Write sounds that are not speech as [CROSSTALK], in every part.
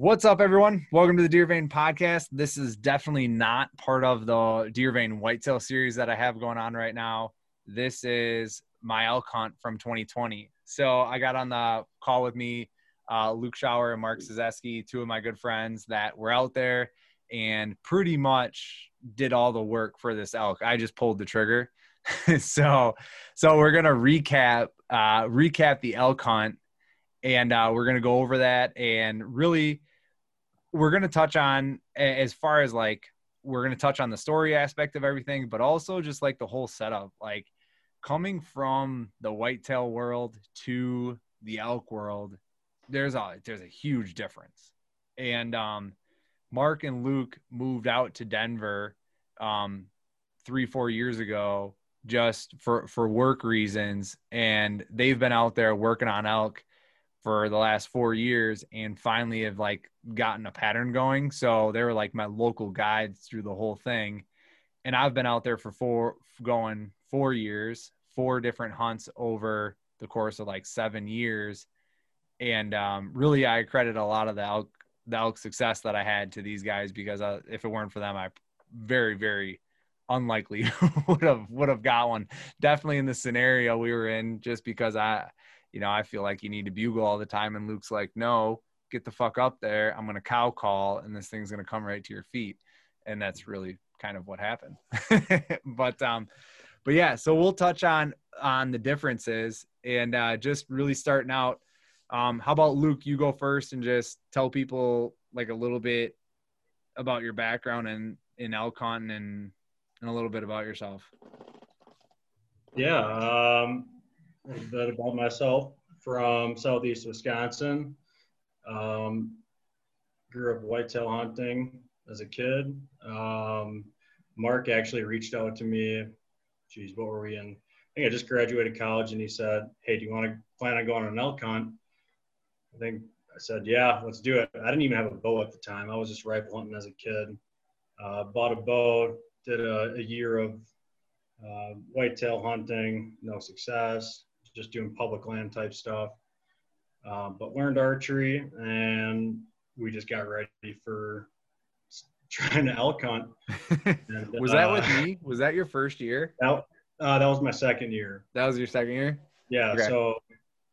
What's up, everyone? Welcome to the Deer Vein podcast. This is definitely not part of the Deer Vein Whitetail series that I have going on right now. This is my elk hunt from 2020. So I got on the call with me, uh, Luke Schauer and Mark Zazeski, two of my good friends that were out there and pretty much did all the work for this elk. I just pulled the trigger. [LAUGHS] so, so we're gonna recap uh, recap the elk hunt, and uh, we're gonna go over that and really we're going to touch on as far as like we're going to touch on the story aspect of everything but also just like the whole setup. Like coming from the whitetail world to the elk world there's a there's a huge difference. And um mark and luke moved out to denver um three four years ago just for for work reasons and they've been out there working on elk for the last four years and finally have like gotten a pattern going. So they were like my local guides through the whole thing. And I've been out there for four going four years, four different hunts over the course of like seven years. And um, really, I credit a lot of the elk, the elk success that I had to these guys because uh, if it weren't for them, I very, very unlikely [LAUGHS] would have would have got one. Definitely in the scenario we were in, just because I you know, I feel like you need to bugle all the time. And Luke's like, no, get the fuck up there. I'm going to cow call and this thing's going to come right to your feet. And that's really kind of what happened. [LAUGHS] but, um, but yeah, so we'll touch on, on the differences and, uh, just really starting out. Um, how about Luke, you go first and just tell people like a little bit about your background and in elk hunting and, and a little bit about yourself. Yeah. Um, a little bit about myself from southeast Wisconsin. Um, grew up whitetail hunting as a kid. Um, Mark actually reached out to me. Geez, what were we in? I think I just graduated college, and he said, "Hey, do you want to plan on going on an elk hunt?" I think I said, "Yeah, let's do it." I didn't even have a bow at the time. I was just rifle hunting as a kid. Uh, bought a bow, did a, a year of uh, whitetail hunting, no success just doing public land type stuff. Uh, but learned archery and we just got ready for [LAUGHS] trying to elk hunt. And, was that uh, with me? Was that your first year? That, uh, that was my second year. That was your second year? Yeah. Okay. So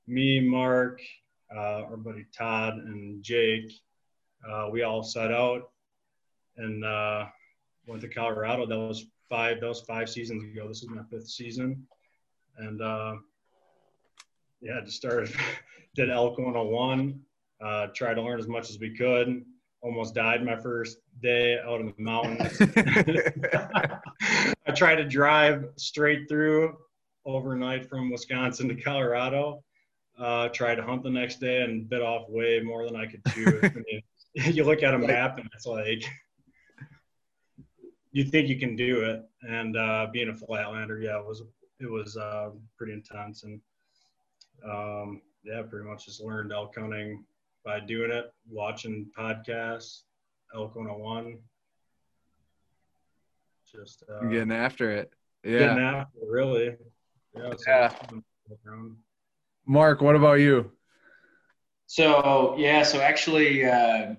me, Mark, uh, our buddy Todd, and Jake, uh, we all set out and uh, went to Colorado. That was five. That was five seasons ago. This is my fifth season, and yeah, just started, [LAUGHS] did elk 101, uh, tried to learn as much as we could. Almost died my first day out in the mountains. [LAUGHS] [LAUGHS] I tried to drive straight through overnight from Wisconsin to Colorado. Uh, tried to hunt the next day and bit off way more than I could chew. Mean, you look at a map and it's like you think you can do it. And uh, being a flatlander, yeah, it was it was uh, pretty intense. And um, yeah, pretty much just learned elk hunting by doing it, watching podcasts, Elk 101. Just uh, getting after it. Yeah. Getting after it, really. Yeah. yeah. Mark, what about you? So, yeah, so actually, uh,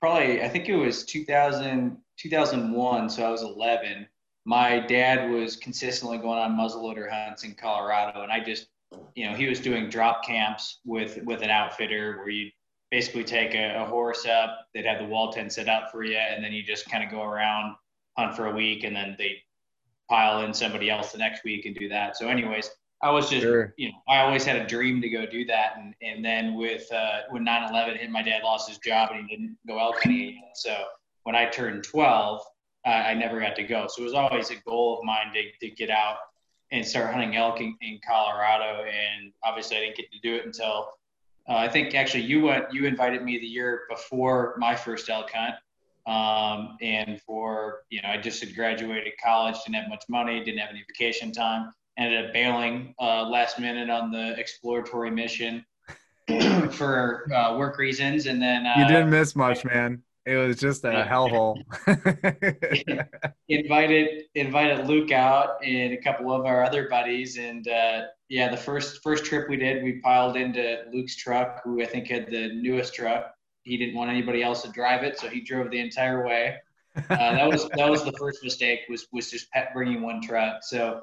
probably, I think it was 2000, 2001. So I was 11. My dad was consistently going on muzzleloader hunts in Colorado, and I just you know, he was doing drop camps with with an outfitter where you basically take a, a, horse up, they'd have the wall tent set up for you, and then you just kind of go around, hunt for a week, and then they pile in somebody else the next week and do that. So, anyways, I was just, sure. you know, I always had a dream to go do that, and and then with uh, when 9/11 hit, my dad lost his job and he didn't go elk hunting. So when I turned 12, uh, I never got to go. So it was always a goal of mine to to get out and start hunting elk in, in, Colorado. And obviously, I didn't get to do it until uh, I think actually you went. You invited me the year before my first elk hunt. Um, and for you know, I just had graduated college, didn't have much money, didn't have any vacation time. Ended up bailing uh, last minute on the exploratory mission [CLEARS THROAT] for uh, work reasons, and then you didn't uh, miss much, man. It was just a hellhole. [LAUGHS] invited invited Luke out and a couple of our other buddies, and uh, yeah, the first first trip we did, we piled into Luke's truck, who I think had the newest truck, he didn't want anybody else to drive it, so he drove the entire way. Uh, that was that was the first mistake was was just bringing one truck. So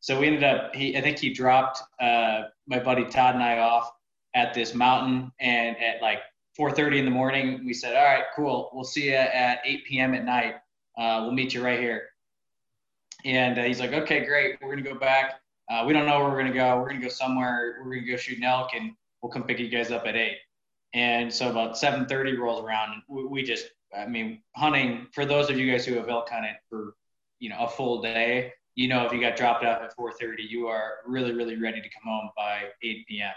so we ended up he I think he dropped uh, my buddy Todd and I off at this mountain, and at like 4:30 in the morning, we said, "All right, cool. We'll see you at 8 p.m. at night. Uh, we'll meet you right here." And uh, he's like, "Okay, great. We're gonna go back. Uh, we don't know where we're gonna go. We're gonna go somewhere. We're gonna go shoot an elk, and we'll come pick you guys up at 8." And so about 7:30 rolls around, and we, we just, I mean, hunting. For those of you guys who have elk hunted for, you know, a full day, you know, if you got dropped off at 4:30, you are really, really ready to come home by 8 p.m.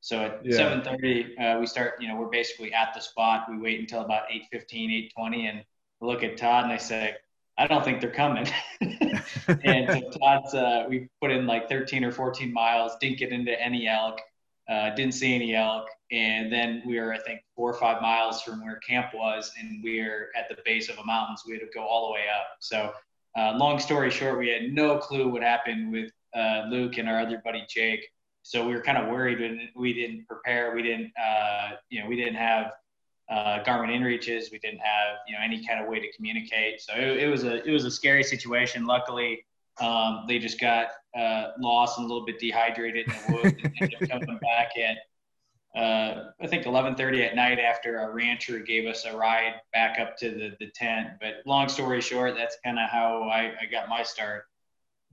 So at yeah. 7:30, uh, we start. You know, we're basically at the spot. We wait until about 8:15, 8:20, and look at Todd and I say, I don't think they're coming. [LAUGHS] and so [LAUGHS] Todd's, uh, we put in like 13 or 14 miles, didn't get into any elk, uh, didn't see any elk, and then we were, I think, four or five miles from where camp was, and we are at the base of a mountain, so we had to go all the way up. So, uh, long story short, we had no clue what happened with uh, Luke and our other buddy Jake so we were kind of worried when we didn't prepare. We didn't, uh, you know, we didn't have uh, Garmin inReaches. We didn't have, you know, any kind of way to communicate. So it, it was a it was a scary situation. Luckily, um, they just got uh, lost and a little bit dehydrated in the woods and ended up coming [LAUGHS] back at uh, I think 11:30 at night after a rancher gave us a ride back up to the, the tent. But long story short, that's kind of how I, I got my start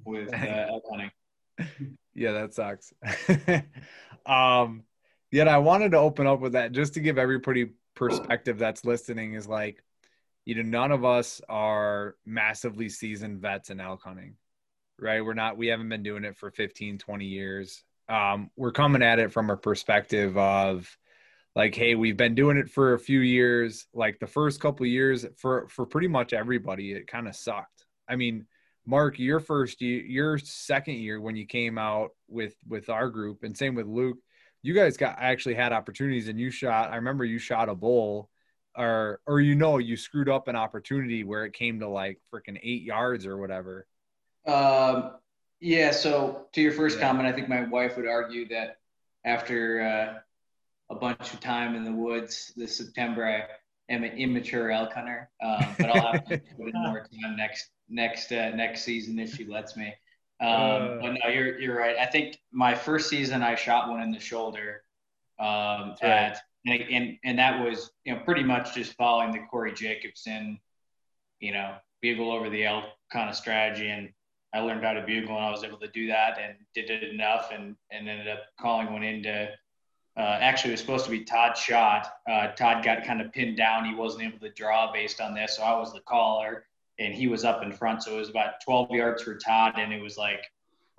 with [LAUGHS] uh, elk hunting. [LAUGHS] Yeah, that sucks. [LAUGHS] um, yet I wanted to open up with that just to give everybody perspective that's listening is like, you know, none of us are massively seasoned vets in elk hunting, right? We're not, we haven't been doing it for 15, 20 years. Um, we're coming at it from a perspective of like, hey, we've been doing it for a few years. Like the first couple years for, for pretty much everybody, it kind of sucked. I mean, Mark, your first year, your second year when you came out with with our group, and same with Luke, you guys got actually had opportunities, and you shot. I remember you shot a bull, or or you know you screwed up an opportunity where it came to like freaking eight yards or whatever. Um, yeah. So to your first yeah. comment, I think my wife would argue that after uh, a bunch of time in the woods this September, I am an immature elk hunter. Um, but I'll have to [LAUGHS] put in more time next next uh, next season if she lets me. Um, uh, but no, you're you're right. I think my first season I shot one in the shoulder. Um, at, and, and and that was you know pretty much just following the Corey Jacobsen, you know, bugle over the elk kind of strategy, and I learned how to bugle, and I was able to do that, and did it enough, and and ended up calling one into. Uh, actually, it was supposed to be Todd shot. Uh, Todd got kind of pinned down. He wasn't able to draw based on this, so I was the caller and he was up in front. So it was about 12 yards for Todd, and it was like,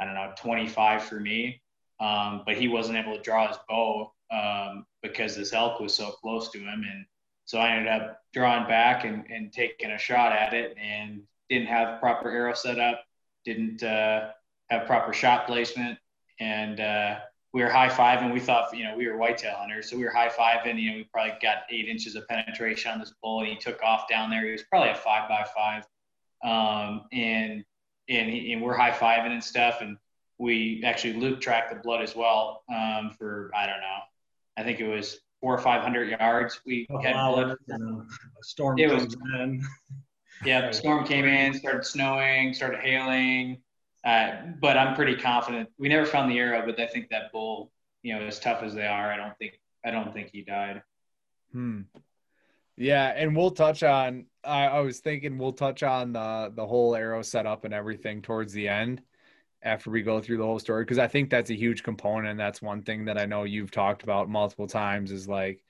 I don't know, 25 for me. Um, but he wasn't able to draw his bow um, because this elk was so close to him. And so I ended up drawing back and, and taking a shot at it and didn't have proper arrow set up, didn't uh, have proper shot placement. And uh, we were high five and we thought, you know, we were whitetail hunters. So we were high five and, you know, we probably got eight inches of penetration on this bull and he took off down there. He was probably a five by five. Um, and, and, he, and we're high fiving and stuff. And we actually Luke tracked the blood as well um, for, I don't know, I think it was four or 500 yards. We oh, had blood. A storm it was, in. [LAUGHS] yeah, storm came in, started snowing, started hailing uh, but I'm pretty confident. We never found the arrow, but I think that bull, you know, as tough as they are, I don't think I don't think he died. Hmm. Yeah, and we'll touch on. I, I was thinking we'll touch on the the whole arrow setup and everything towards the end after we go through the whole story because I think that's a huge component. And that's one thing that I know you've talked about multiple times is like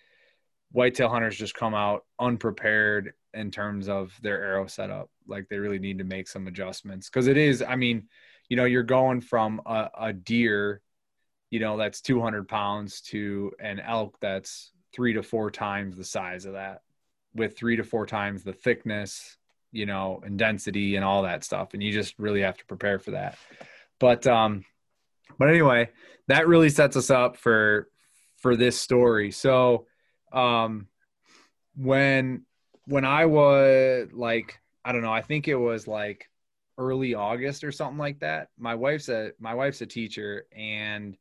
whitetail hunters just come out unprepared in terms of their arrow setup. Like they really need to make some adjustments because it is, I mean, you know, you're going from a, a deer, you know, that's 200 pounds to an elk that's three to four times the size of that with three to four times the thickness, you know, and density and all that stuff. And you just really have to prepare for that. But, um, but anyway, that really sets us up for, for this story. So, um, when when I was like, I don't know, I think it was like early August or something like that. My wife's a my wife's a teacher and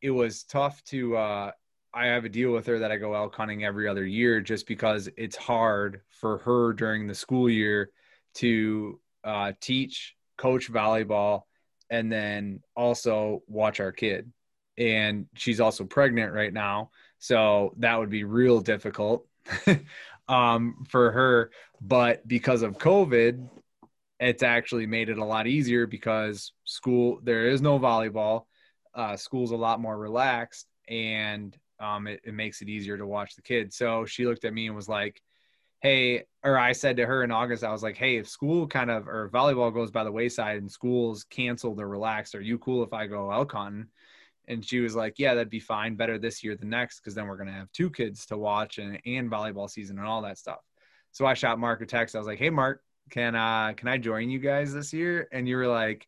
it was tough to uh I have a deal with her that I go elk hunting every other year just because it's hard for her during the school year to uh, teach, coach volleyball, and then also watch our kid. And she's also pregnant right now. So that would be real difficult [LAUGHS] um, for her. But because of COVID, it's actually made it a lot easier because school, there is no volleyball. Uh, school's a lot more relaxed and um, it, it makes it easier to watch the kids. So she looked at me and was like, hey, or I said to her in August, I was like, hey, if school kind of or volleyball goes by the wayside and schools canceled or relaxed, are you cool if I go hunting? And she was like, yeah, that'd be fine. Better this year than next because then we're gonna have two kids to watch and, and volleyball season and all that stuff. So I shot Mark a text. I was like, hey, Mark, can uh can I join you guys this year? And you were like,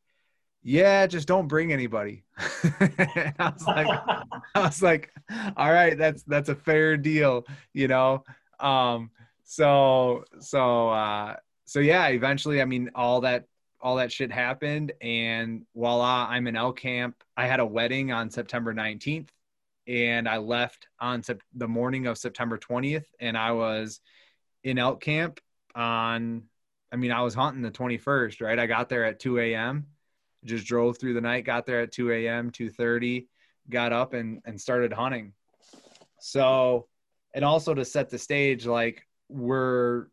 yeah, just don't bring anybody. [LAUGHS] I was like, [LAUGHS] I was like, all right, that's that's a fair deal, you know. Um, so so uh, so yeah, eventually, I mean, all that all that shit happened, and voila, I'm in elk camp. I had a wedding on September 19th, and I left on sep- the morning of September 20th, and I was in elk camp on. I mean, I was hunting the 21st, right? I got there at 2 a.m just drove through the night, got there at 2 a.m., 2:30, got up and and started hunting. So, and also to set the stage, like we're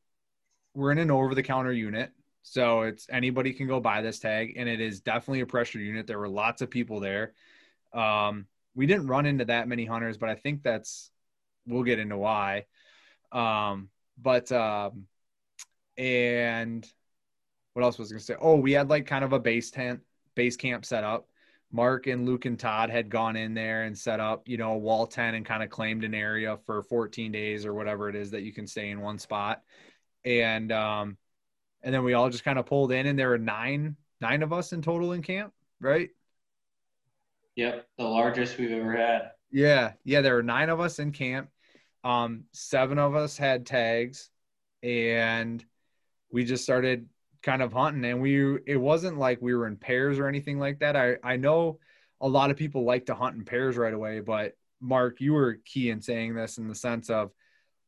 we're in an over-the-counter unit, so it's anybody can go buy this tag, and it is definitely a pressure unit. There were lots of people there. Um, we didn't run into that many hunters, but I think that's we'll get into why. Um, but um, and what else was I gonna say? Oh, we had like kind of a base tent base camp set up. Mark and Luke and Todd had gone in there and set up, you know, a wall tent and kind of claimed an area for 14 days or whatever it is that you can stay in one spot. And um and then we all just kind of pulled in and there were nine nine of us in total in camp, right? Yep, the largest we've ever had. Yeah, yeah, there were nine of us in camp. Um, seven of us had tags, and we just started kind of hunting and we it wasn't like we were in pairs or anything like that i i know a lot of people like to hunt in pairs right away but mark you were key in saying this in the sense of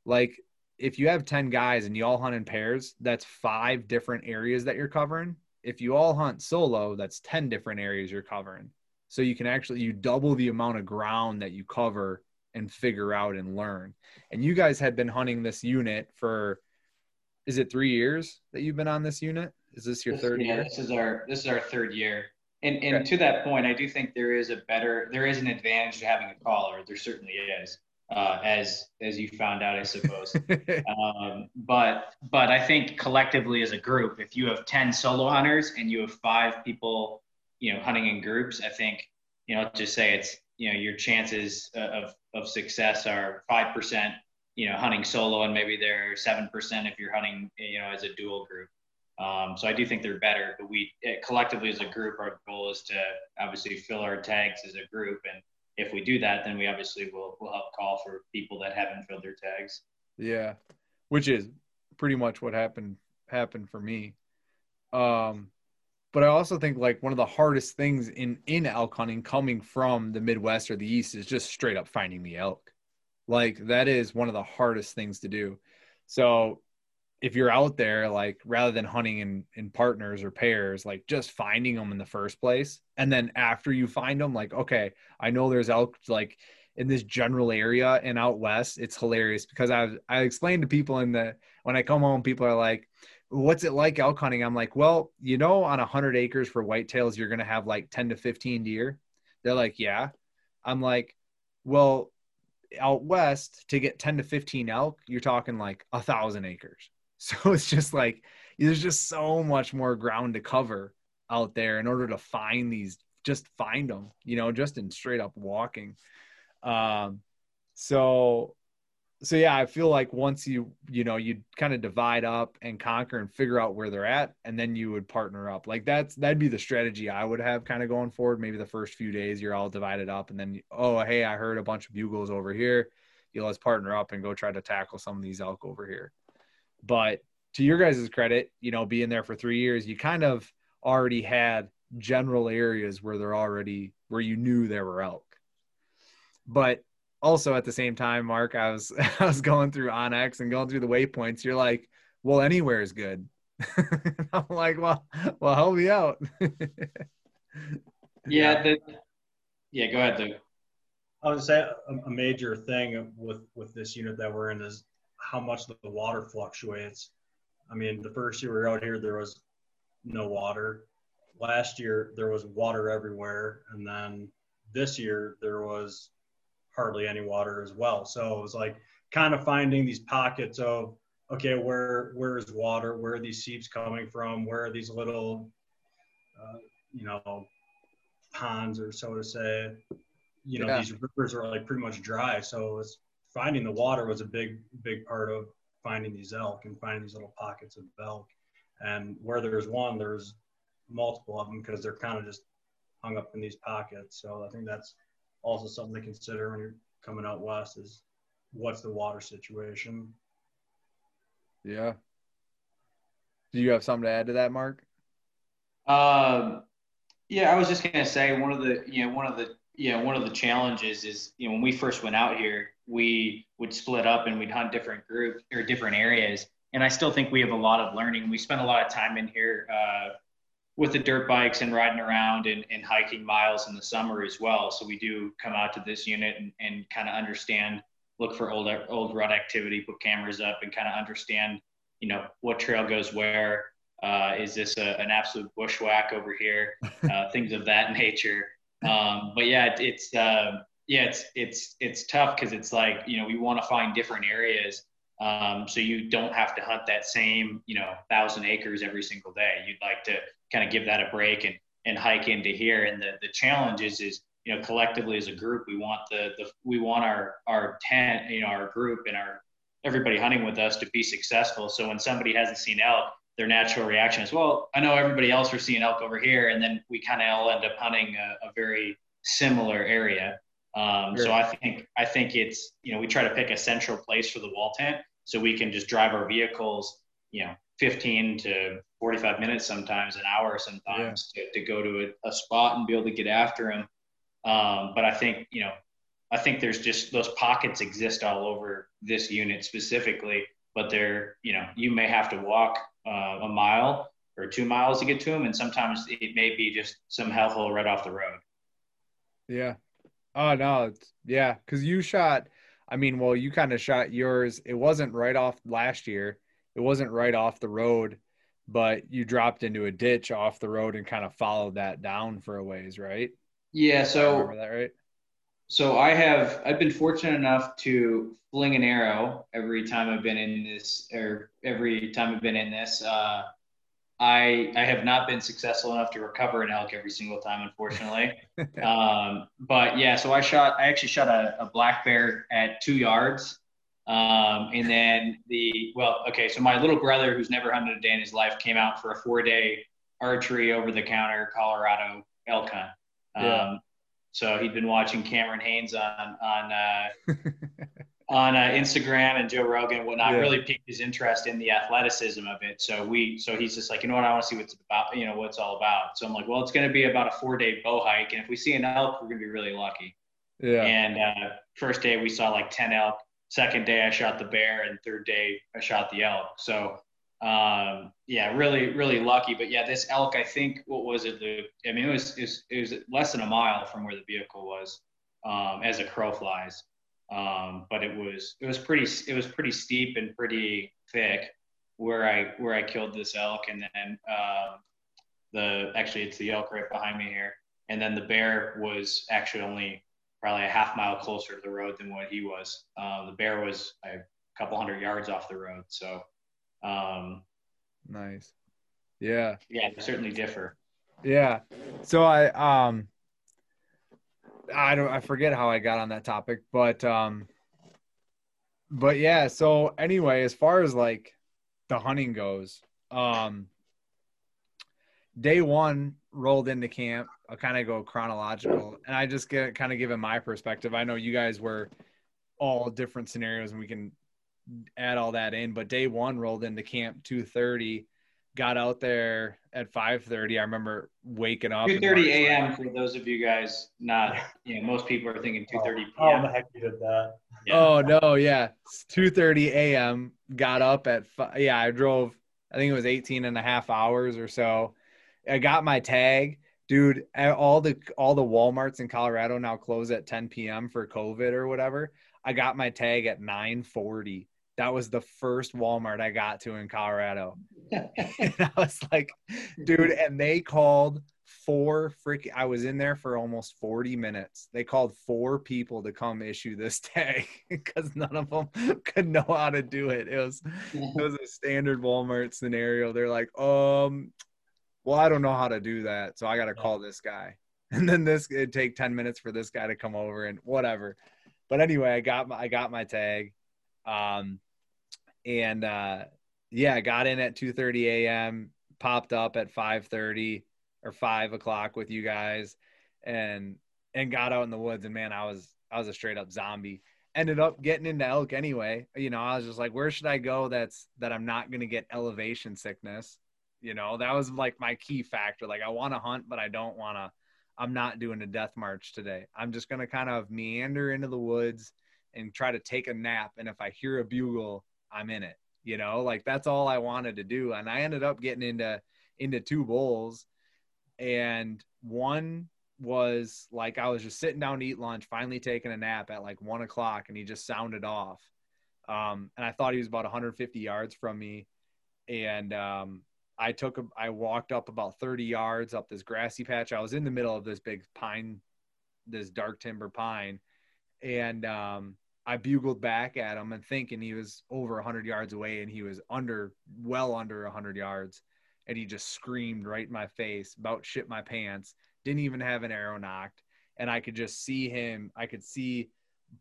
like if you have 10 guys and you all hunt in pairs that's five different areas that you're covering if you all hunt solo that's 10 different areas you're covering so you can actually you double the amount of ground that you cover and figure out and learn and you guys had been hunting this unit for is it three years that you've been on this unit? Is this your this, third yeah, year? this is our this is our third year. And and okay. to that point, I do think there is a better there is an advantage to having a caller. There certainly is, uh, as as you found out, I suppose. [LAUGHS] um, but but I think collectively as a group, if you have ten solo hunters and you have five people, you know, hunting in groups, I think you know just say it's you know your chances of of success are five percent you know hunting solo and maybe they're seven percent if you're hunting you know as a dual group. Um, so I do think they're better, but we eh, collectively as a group, our goal is to obviously fill our tags as a group, and if we do that, then we obviously will will help call for people that haven't filled their tags. Yeah, which is pretty much what happened happened for me. Um, but I also think like one of the hardest things in in elk hunting coming from the Midwest or the East is just straight up finding the elk. Like that is one of the hardest things to do. So if you're out there, like rather than hunting in, in partners or pairs, like just finding them in the first place. And then after you find them, like, okay, I know there's elk like in this general area and out west. It's hilarious because I've I explained to people in the when I come home, people are like, what's it like elk hunting? I'm like, well, you know, on hundred acres for whitetails, you're gonna have like 10 to 15 deer. They're like, yeah. I'm like, well, out west to get 10 to 15 elk you're talking like a thousand acres so [LAUGHS] it's just like there's just so much more ground to cover out there in order to find these just find them you know just in straight up walking um so so yeah, I feel like once you you know you kind of divide up and conquer and figure out where they're at, and then you would partner up. Like that's that'd be the strategy I would have kind of going forward. Maybe the first few days you're all divided up, and then oh hey, I heard a bunch of bugles over here. You know, let's partner up and go try to tackle some of these elk over here. But to your guys' credit, you know, being there for three years, you kind of already had general areas where they're already where you knew there were elk. But also at the same time, Mark, I was [LAUGHS] I was going through onX and going through the waypoints. You're like, well, anywhere is good. [LAUGHS] I'm like, well, well, help me out. [LAUGHS] yeah, the, yeah. Go ahead, Luke. I would say a, a major thing with with this unit that we're in is how much the water fluctuates. I mean, the first year we were out here, there was no water. Last year, there was water everywhere, and then this year there was hardly any water as well. So it was like kind of finding these pockets of okay, where where is water? Where are these seeps coming from? Where are these little, uh, you know, ponds or so to say? You know, yeah. these rivers are like pretty much dry. So it's finding the water was a big big part of finding these elk and finding these little pockets of elk. And where there's one, there's multiple of them because they're kind of just hung up in these pockets. So I think that's also something to consider when you're coming out west is what's the water situation. Yeah. Do you have something to add to that, Mark? Um, yeah, I was just gonna say one of the you know one of the yeah one of the challenges is you know when we first went out here we would split up and we'd hunt different groups or different areas and I still think we have a lot of learning. We spend a lot of time in here uh, with the dirt bikes and riding around and, and, hiking miles in the summer as well. So we do come out to this unit and, and kind of understand, look for old old rut activity, put cameras up, and kind of understand, you know, what trail goes where. Uh, is this a, an absolute bushwhack over here? [LAUGHS] Uh, things of that nature. Um, but yeah, it, it's uh, yeah, it's it's it's tough because it's like you know we want to find different areas um, so you don't have to hunt that same, you know, thousand acres every single day. You'd like to kind of give that a break and, and hike into here. And the, the challenge is, is, you know, collectively as a group, we want the, the, we want our, our tent, you know, our group and our, everybody hunting with us to be successful. So when somebody hasn't seen elk, their natural reaction is, well, I know everybody else are seeing elk over here. And then we kind of all end up hunting a, a very similar area. Um, sure. So I think I think it's you know we try to pick a central place for the wall tent so we can just drive our vehicles, you know, 15 to 45 minutes sometimes, an hour sometimes yeah. to, to go to a, a, spot and be able to get after them. Um, but I think, you know, I think there's just those pockets exist all over this unit specifically, but they're, you know, you may have to walk uh, a mile or two miles to get to them. And sometimes it may be just some hellhole right off the road. Yeah. Oh, no. yeah. Cause you shot, I mean, well, you kind of shot yours. It wasn't right off last year. It wasn't right off the road, but you dropped into a ditch off the road and kind of followed that down for a ways, right? Yeah. So remember that right? So I have I've been fortunate enough to fling an arrow every time I've been in this, or every time I've been in this. Uh, I I have not been successful enough to recover an elk every single time, unfortunately. [LAUGHS] um, but yeah, so I shot. I actually shot a, a black bear at two yards, um, and then the well, okay. So my little brother, who's never hunted a day in his life, came out for a four day archery over the counter Colorado elk hunt. Um, yeah. So he'd been watching Cameron Hanes on on uh, [LAUGHS] on uh, Instagram and Joe Rogan and whatnot yeah. really piqued his interest in the athleticism of it. So we, so he's just like, you know what, I want to see what's about, you know, what's all about. So I'm like, well, it's going to be about a four day bow hike. And if we see an elk, we're going to be really lucky. Yeah. And uh, first day we saw like 10 elk. Second day I shot the bear and third day I shot the elk. So um, yeah, really, really lucky. But yeah, this elk, I think, what was it, Luke? I mean, it was, it was, it was less than a mile from where the vehicle was um, as a crow flies. Um, but it was it was pretty it was pretty steep and pretty thick where I where I killed this elk, and then uh, the actually it's the elk right behind me here, and then the bear was actually only probably a half mile closer to the road than what he was. Uh, the bear was a couple hundred yards off the road, so um, nice. Yeah. Yeah, certainly differ. Yeah. So I um I don't I forget how I got on that topic, but um but yeah, so anyway, as far as like the hunting goes, um day 1 rolled into camp. I'll kind of go chronological and I just get kind of given my perspective. I know you guys were all different scenarios and we can add all that in, but day 1 rolled into camp 2:30 got out there at 5:30. I remember waking up. 2:30 a.m. for those of you guys not, [LAUGHS] you know, most people are thinking 2:30 p.m. Oh, the heck you did that? Yeah. Oh no, yeah, it's 2:30 a.m. Got up at five, yeah. I drove. I think it was 18 and a half hours or so. I got my tag, dude. All the all the WalMarts in Colorado now close at 10 p.m. for COVID or whatever. I got my tag at 9:40 that was the first Walmart I got to in Colorado. and [LAUGHS] [LAUGHS] I was like, dude, and they called four freaking I was in there for almost 40 minutes. They called four people to come issue this [LAUGHS] tag because none of them could know how to do it. It was it was a standard Walmart scenario. They're like, um, well, I don't know how to do that. So I gotta call this guy. And then this it'd take 10 minutes for this guy to come over and whatever. But anyway, I got my I got my tag um, and uh, yeah, got in at 2:30 a.m. Popped up at 5:30 or five o'clock with you guys, and and got out in the woods. And man, I was I was a straight up zombie. Ended up getting into elk anyway. You know, I was just like, where should I go? That's that I'm not gonna get elevation sickness. You know, that was like my key factor. Like I want to hunt, but I don't want to. I'm not doing a death march today. I'm just gonna kind of meander into the woods and try to take a nap. And if I hear a bugle, I'm in it. You know, like that's all I wanted to do. And I ended up getting into into two bulls. And one was like I was just sitting down to eat lunch, finally taking a nap at like one o'clock, and he just sounded off. Um, and I thought he was about 150 yards from me. And um, I took a, I walked up about 30 yards up this grassy patch. I was in the middle of this big pine, this dark timber pine, and um, I bugled back at him and thinking he was over 100 yards away and he was under, well under 100 yards. And he just screamed right in my face, about shit my pants, didn't even have an arrow nocked. And I could just see him, I could see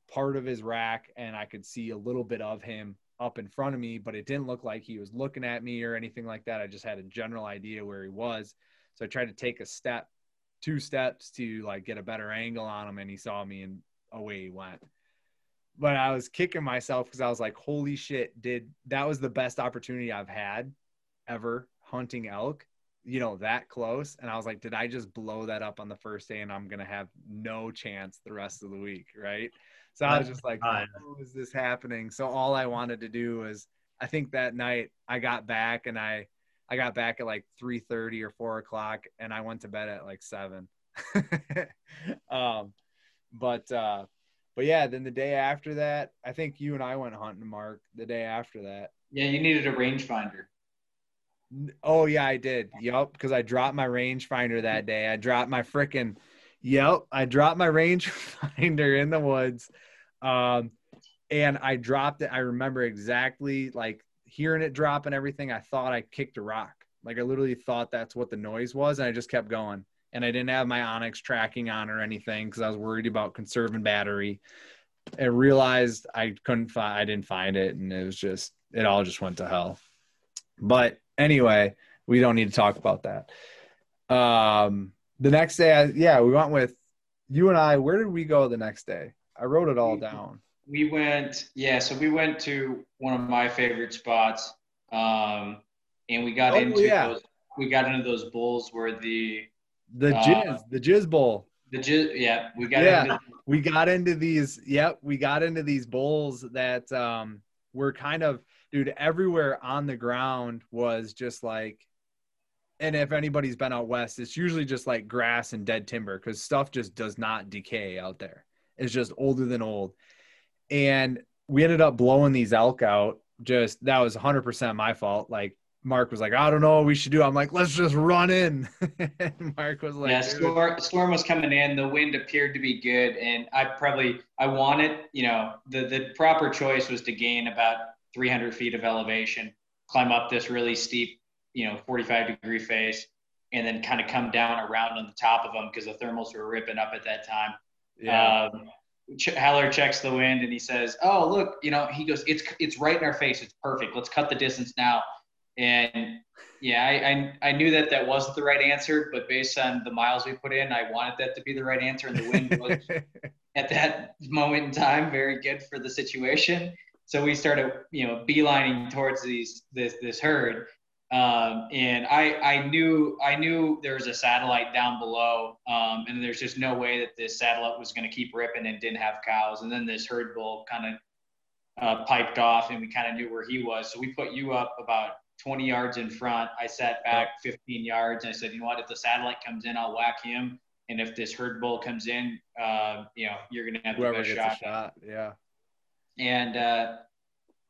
part of his rack and I could see a little bit of him up in front of me, but it didn't look like he was looking at me or anything like that. I just had a general idea where he was. So I tried to take a step, two steps to like get a better angle on him, and he saw me and away he went but I was kicking myself because I was like, holy shit, did that was the best opportunity I've had ever hunting elk, you know, that close. And I was like, did I just blow that up on the first day and I'm going to have no chance the rest of the week? Right. So I was just like, how is this happening? So all I wanted to do was, I think that night I got back and I, I got back at like 3:30 or 4 o'clock, and I went to bed at like seven. [LAUGHS] um, but uh, but yeah, then the day after that, I think you and I went hunting, Mark. The day after that. Yeah, you needed a rangefinder. Oh yeah, I did. Yep, because I dropped my rangefinder that day. I dropped my freaking. Yep, I dropped my [LAUGHS] rangefinder in the woods, um, and I dropped it. I remember exactly like hearing it drop and everything. I thought I kicked a rock. Like I literally thought that's what the noise was, and I just kept going and I didn't have my onX tracking on or anything because I was worried about conserving battery. I realized I couldn't find, I didn't find it, and it was just, it all just went to hell. But anyway, we don't need to talk about that. Um, the next day, I, yeah, we went with you and I. Where did we go the next day? I wrote it all down. We went, yeah, so we went to one of my favorite spots, um, and we got oh, into yeah. those. We got into those bulls where the the uh, jizz, the jizz bowl. The jizz, yeah, we got yeah, into- we got into these. Yep, we got into these bowls that um were kind of, dude. Everywhere on the ground was just like, and if anybody's been out west, it's usually just like grass and dead timber because stuff just does not decay out there. It's just older than old, and we ended up blowing these elk out. Just that was 100% my fault. Like Mark was like, I don't know what we should do. I'm like, let's just run in. [LAUGHS] Mark was like, Yeah, storm, storm was coming in. The wind appeared to be good. And I probably, I wanted, you know, the, the proper choice was to gain about 300 feet of elevation, climb up this really steep, you know, 45 degree face, and then kind of come down around on the top of them because the thermals were ripping up at that time. Yeah. Um, Haller checks the wind and he says, "Oh, look, you know," he goes, "It's it's right in our face. It's perfect. Let's cut the distance now." And yeah, I, I, I, knew that that wasn't the right answer, but based on the miles we put in, I wanted that to be the right answer. And the wind was [LAUGHS] at that moment in time very good for the situation. So we started, you know, beelining towards these this this herd, Um, and I, I knew I knew there was a satellite down below, um, and there's just no way that this satellite was going to keep ripping and didn't have cows. And then this herd bull kind of uh, piped off, and we kind of knew where he was. So we put you up about 20 yards in front. I sat back 15 yards, and I said, you know what? If the satellite comes in, I'll whack him. And if this herd bull comes in, uh, you know, you're going to have Whoever the best shot. a shot. Yeah. And uh,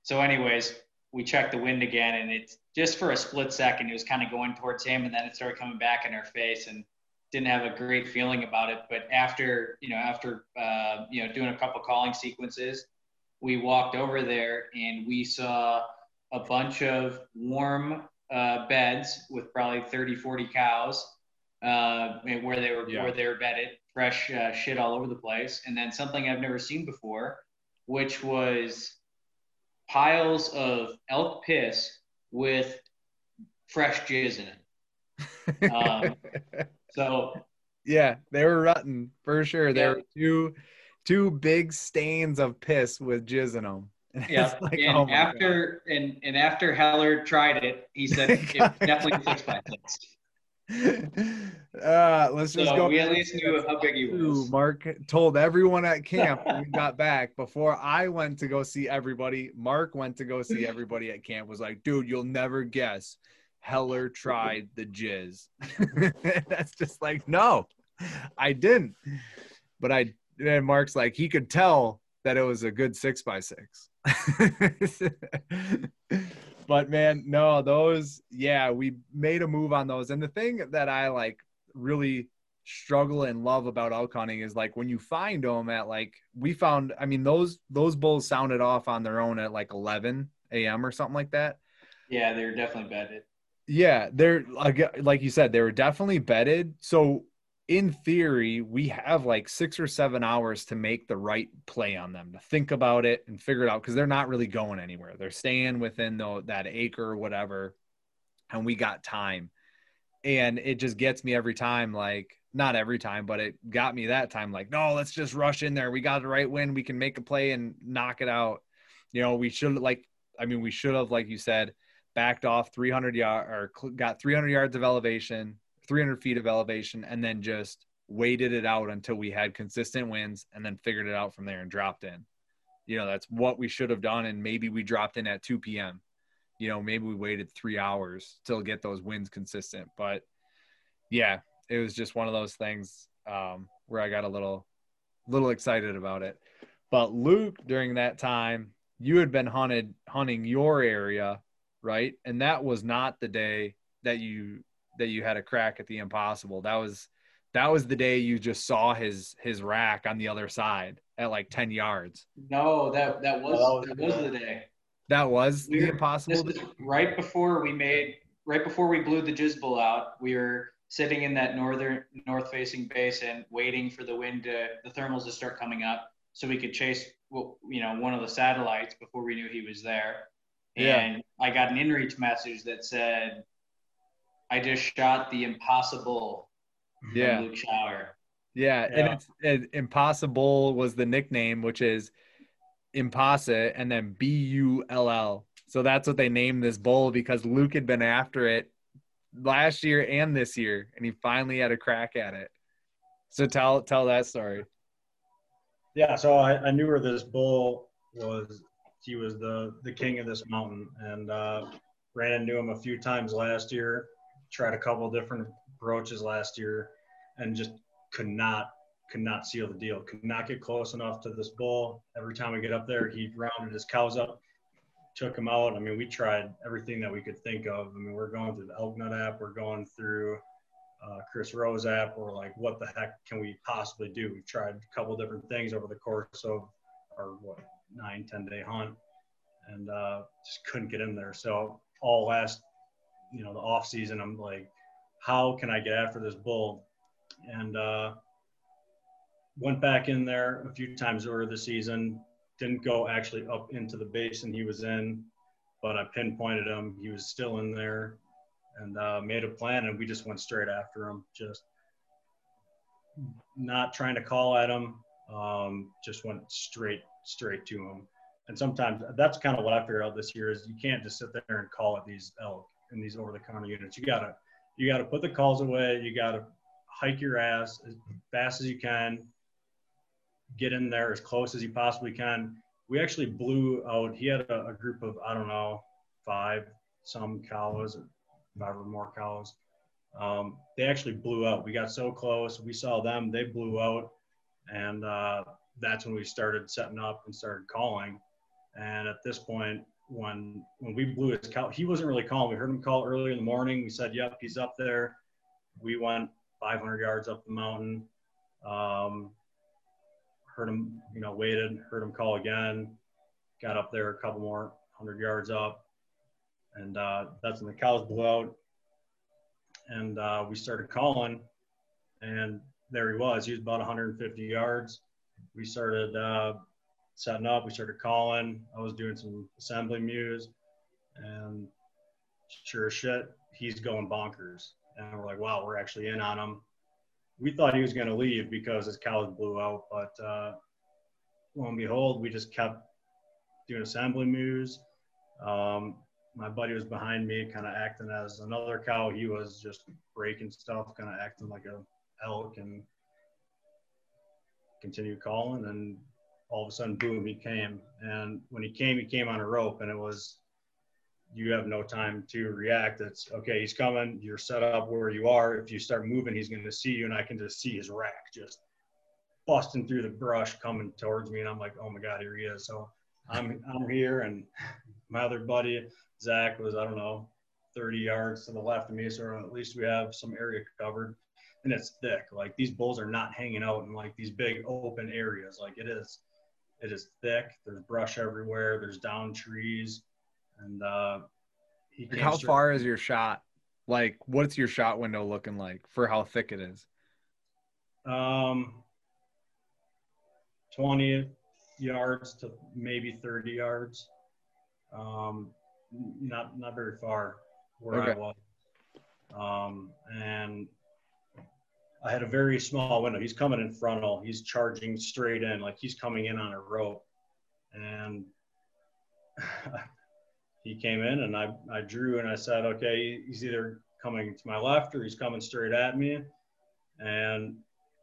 so, anyways, we checked the wind again, and it's just for a split second, it was kind of going towards him, and then it started coming back in our face, and didn't have a great feeling about it. But after, you know, after uh, you know, doing a couple calling sequences, we walked over there and we saw a bunch of warm uh, beds with probably 30, 40 cows uh, where they were Yeah. where they were bedded, fresh uh, shit all over the place, and then something I've never seen before, which was piles of elk piss with fresh jizz in it. Um, [LAUGHS] So yeah, they were rotten for sure. There Yeah. were two two big stains of piss with jizz in them. [LAUGHS] yeah, and after and and after Heller tried it, he said it's [LAUGHS] definitely six by six. uh, let's just So go. we at least knew how big he was. Mark told everyone at [LAUGHS] camp when we got back before I went to go see everybody. Mark went to go see everybody at camp. Was like, dude, you'll never guess. Heller tried the jizz. That's just like, no, I didn't. But I and Mark's like, he could tell that it was a good six by six. [LAUGHS] but man, no, those, yeah, we made a move on those. And the thing that I like really struggle and love about elk hunting is like when you find them at like we found i mean those those bulls sounded off on their own at like 11 a.m or something like that Yeah, they're definitely bedded. yeah they're like like you said they were definitely bedded so in theory we have like six or seven hours to make the right play on them to think about it and figure it out because they're not really going anywhere. They're staying within the, that acre or whatever and we got time. And it just gets me every time like not every time but it got me that time like no let's just rush in there. We got the right wind we can make a play and knock it out. You know we should like i mean we should have like you said backed off 300 yard or got 300 yards of elevation 300 feet of elevation and then just waited it out until we had consistent winds and then figured it out from there and dropped in. You know that's what we should have done. And maybe we dropped in at 2 p.m you know maybe we waited three hours till get those winds consistent. But yeah it was just one of those things um, where i got a little little excited about it. But luke during that time you had been hunted hunting your area right? And that was not the day that you that you had a crack at the impossible that was that was the day you just saw his his rack on the other side at like 10 yards No, that that was Oh, that was the day. that was the We're- impossible This is right before we made, right before we blew the Jizz Bull out. We were sitting in that northern, north-facing basin, waiting for the wind to, the thermals to start coming up, so we could chase, well, you know, one of the satellites before we knew he was there. Yeah. And I got an inReach message that said, "I just shot the impossible." Yeah. Luke Shower. Yeah, and it's it, impossible was the nickname, which is Impossa, and then B U L L. So that's what they named this bull because Luke had been after it last year and this year, and he finally had a crack at it. So tell tell that story. Yeah, so I, I knew where this bull was. He was the the king of this mountain, and uh, ran into him a few times last year. Tried a couple different approaches last year, and just could not could not seal the deal. Could not get close enough to this bull. Every time we get up there, he rounded his cows up, took him out. I mean, we tried everything that we could think of. I mean, we're going through the Elk Nut app. We're going through uh, Chris Rose app. We're like, what the heck can we possibly do? We've tried a couple different things over the course of our what nine, ten day hunt, and uh, just couldn't get in there. So all last, you know, the off season, I'm like, how can I get after this bull? And uh, went back in there a few times over the season. Didn't go actually up into the basin he was in, but I pinpointed him. He was still in there and uh, made a plan, and we just went straight after him. Just not trying to call at him, um, just went straight straight to him. And sometimes that's kind of what I figured out this year is you can't just sit there and call at these elk. In these over-the-counter units. You gotta you gotta put the calls away. You gotta hike your ass as fast as you can. Get in there as close as you possibly can. We actually blew out. He had a, a group of I don't know five some cows, five or more cows. Um, they actually blew out. We got so close. We saw them. They blew out, and uh, that's when we started setting up and started calling. And at this point, when when we blew his call, he wasn't really calling. We heard him call early in the morning. We said, "Yep, he's up there." We went 500 yards up the mountain. Um, heard him, you know, waited. Heard him call again. Got up there a couple more hundred yards up, and uh, that's when the cows blew out. And uh, we started calling, and there he was. He was about 150 yards. We started uh, setting up. We started calling. I was doing some assembly mews, and sure as shit, he's going bonkers. And we're like, wow, we're actually in on him. We thought he was going to leave because his cows blew out, but uh, lo and behold, we just kept doing assembly mews. Um, my buddy was behind me, kind of acting as another cow. He was just breaking stuff, kind of acting like a elk, and continued calling. And all of a sudden, boom, he came. And when he came, he came on a rope, and it was you have no time to react. It's okay, he's coming. You're set up where you are. If you start moving, he's going to see you, and I can just see his rack just busting through the brush coming towards me, and I'm like, oh my god, here he is. So I'm I'm here, and my other buddy Zach was I don't know 30 yards to the left of me, so at least we have some area covered. And it's thick. Like these bulls are not hanging out in like these big open areas. Like it is, it is thick. There's brush everywhere. There's down trees, and uh, he Like, how far is your shot? Like, what's your shot window looking like for how thick it is? Um, 20 yards to maybe 30 yards. Um, not not very far where I was. Um, and I had a very small window. He's coming in frontal. He's charging straight in, like he's coming in on a rope. And [SIGHS] he came in, and I I drew, and I said, okay, he's either coming to my left or he's coming straight at me. And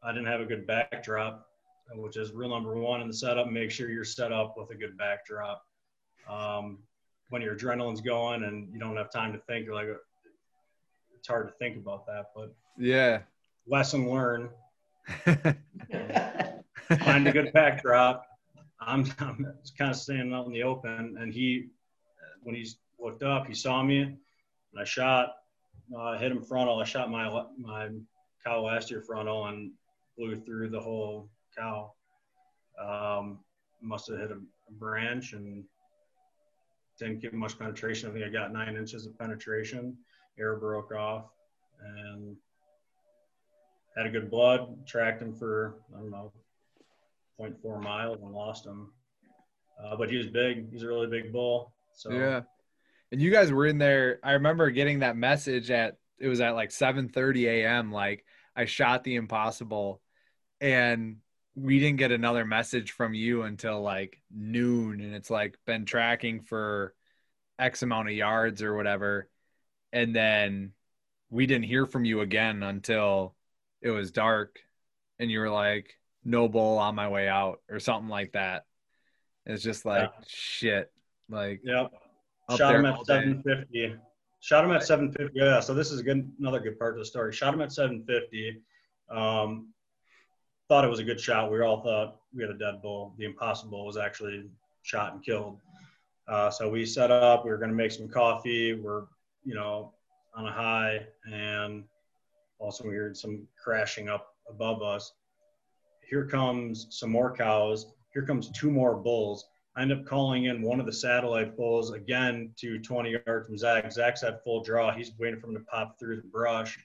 I didn't have a good backdrop, which is rule number one in the setup. Make sure you're set up with a good backdrop. Um, when your adrenaline's going and you don't have time to think, you're like, it's hard to think about that. But Yeah. Lesson learned: [LAUGHS] find a good backdrop. I'm, I'm kind of standing out in the open, and he, when he looked up, he saw me, and I shot. Uh, I hit him frontal. I shot my my cow last year frontal and blew through the whole cow. Um, must have hit a branch and didn't get much penetration. I think I got nine inches of penetration. Air broke off and had a good blood. Tracked him for I don't know 0.4 miles and lost him. Uh, but he was big. He's a really big bull. So Yeah. And you guys were in there. I remember getting that message at it was at like 7:30 a.m. Like I shot the impossible, and we didn't get another message from you until like noon, and it's like been tracking for X amount of yards or whatever, and then we didn't hear from you again until it was dark, and you were like, "No bull on my way out" or something like that. It's just like shit. Like Yep. Shot him at day. 750. Shot him at 750. Yeah. So this is a good, another good part of the story. Shot him at 750. Um, thought it was a good shot. We all thought we had a dead bull. The impossible was actually shot and killed. Uh, so we set up. We were going to make some coffee. We're, you know, on a high, and also we heard some crashing up above us. Here comes some more cows. Here comes two more bulls. I end up calling in one of the satellite bulls again to 20 yards from Zach. Zach's at full draw. He's waiting for him to pop through the brush.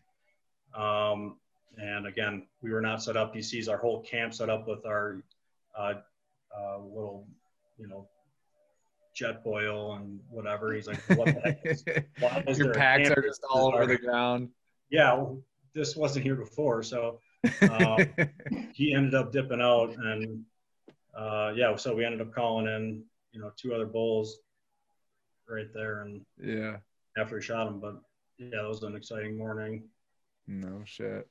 Um, and again, we were not set up. He sees our whole camp set up with our uh, uh, little, you know, Jetboil and whatever. He's like, what the heck is, why is [LAUGHS] Your packs are just all over the ground. Yeah, this wasn't here before. So um, [LAUGHS] he ended up dipping out and uh, yeah so we ended up calling in you know two other bulls right there and yeah. after we shot him. But yeah, that was an exciting morning. No shit.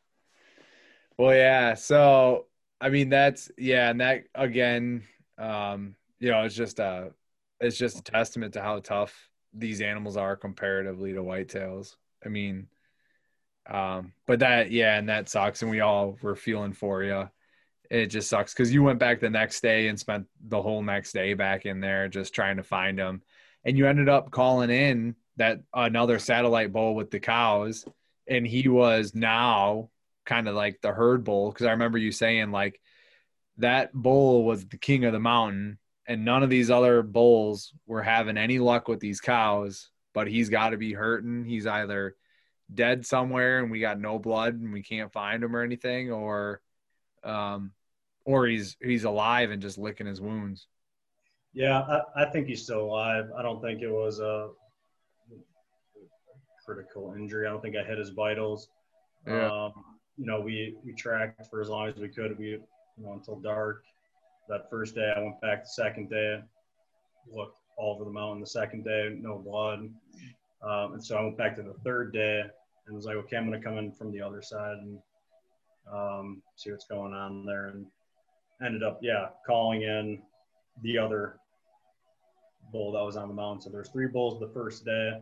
Well, yeah. So I mean, that's yeah, and that again, um, you know, it's just a, it's just a testament to how tough these animals are comparatively to whitetails. I mean, um, but that yeah, and that sucks, and we all were feeling for you. It just sucks because you went back the next day and spent the whole next day back in there just trying to find them, and you ended up calling in that another satellite bull with the cows, and he was now kind of like the herd bull because I remember you saying like that bull was the king of the mountain and none of these other bulls were having any luck with these cows but he's got to be hurting he's either dead somewhere and we got no blood and we can't find him or anything or um or he's he's alive and just licking his wounds. Yeah i, I think he's still alive. I don't think it was a critical injury. I don't think i hit his vitals. Yeah. um you know we we tracked for as long as we could. We you know until dark. That first day i went back the second day looked all over the mountain the second day no blood. Um, and so i went back to the third day and was like, okay, I'm going to come in from the other side and um, see what's going on there. And ended up, yeah, calling in the other bull that was on the mountain. So there's three bulls the first day,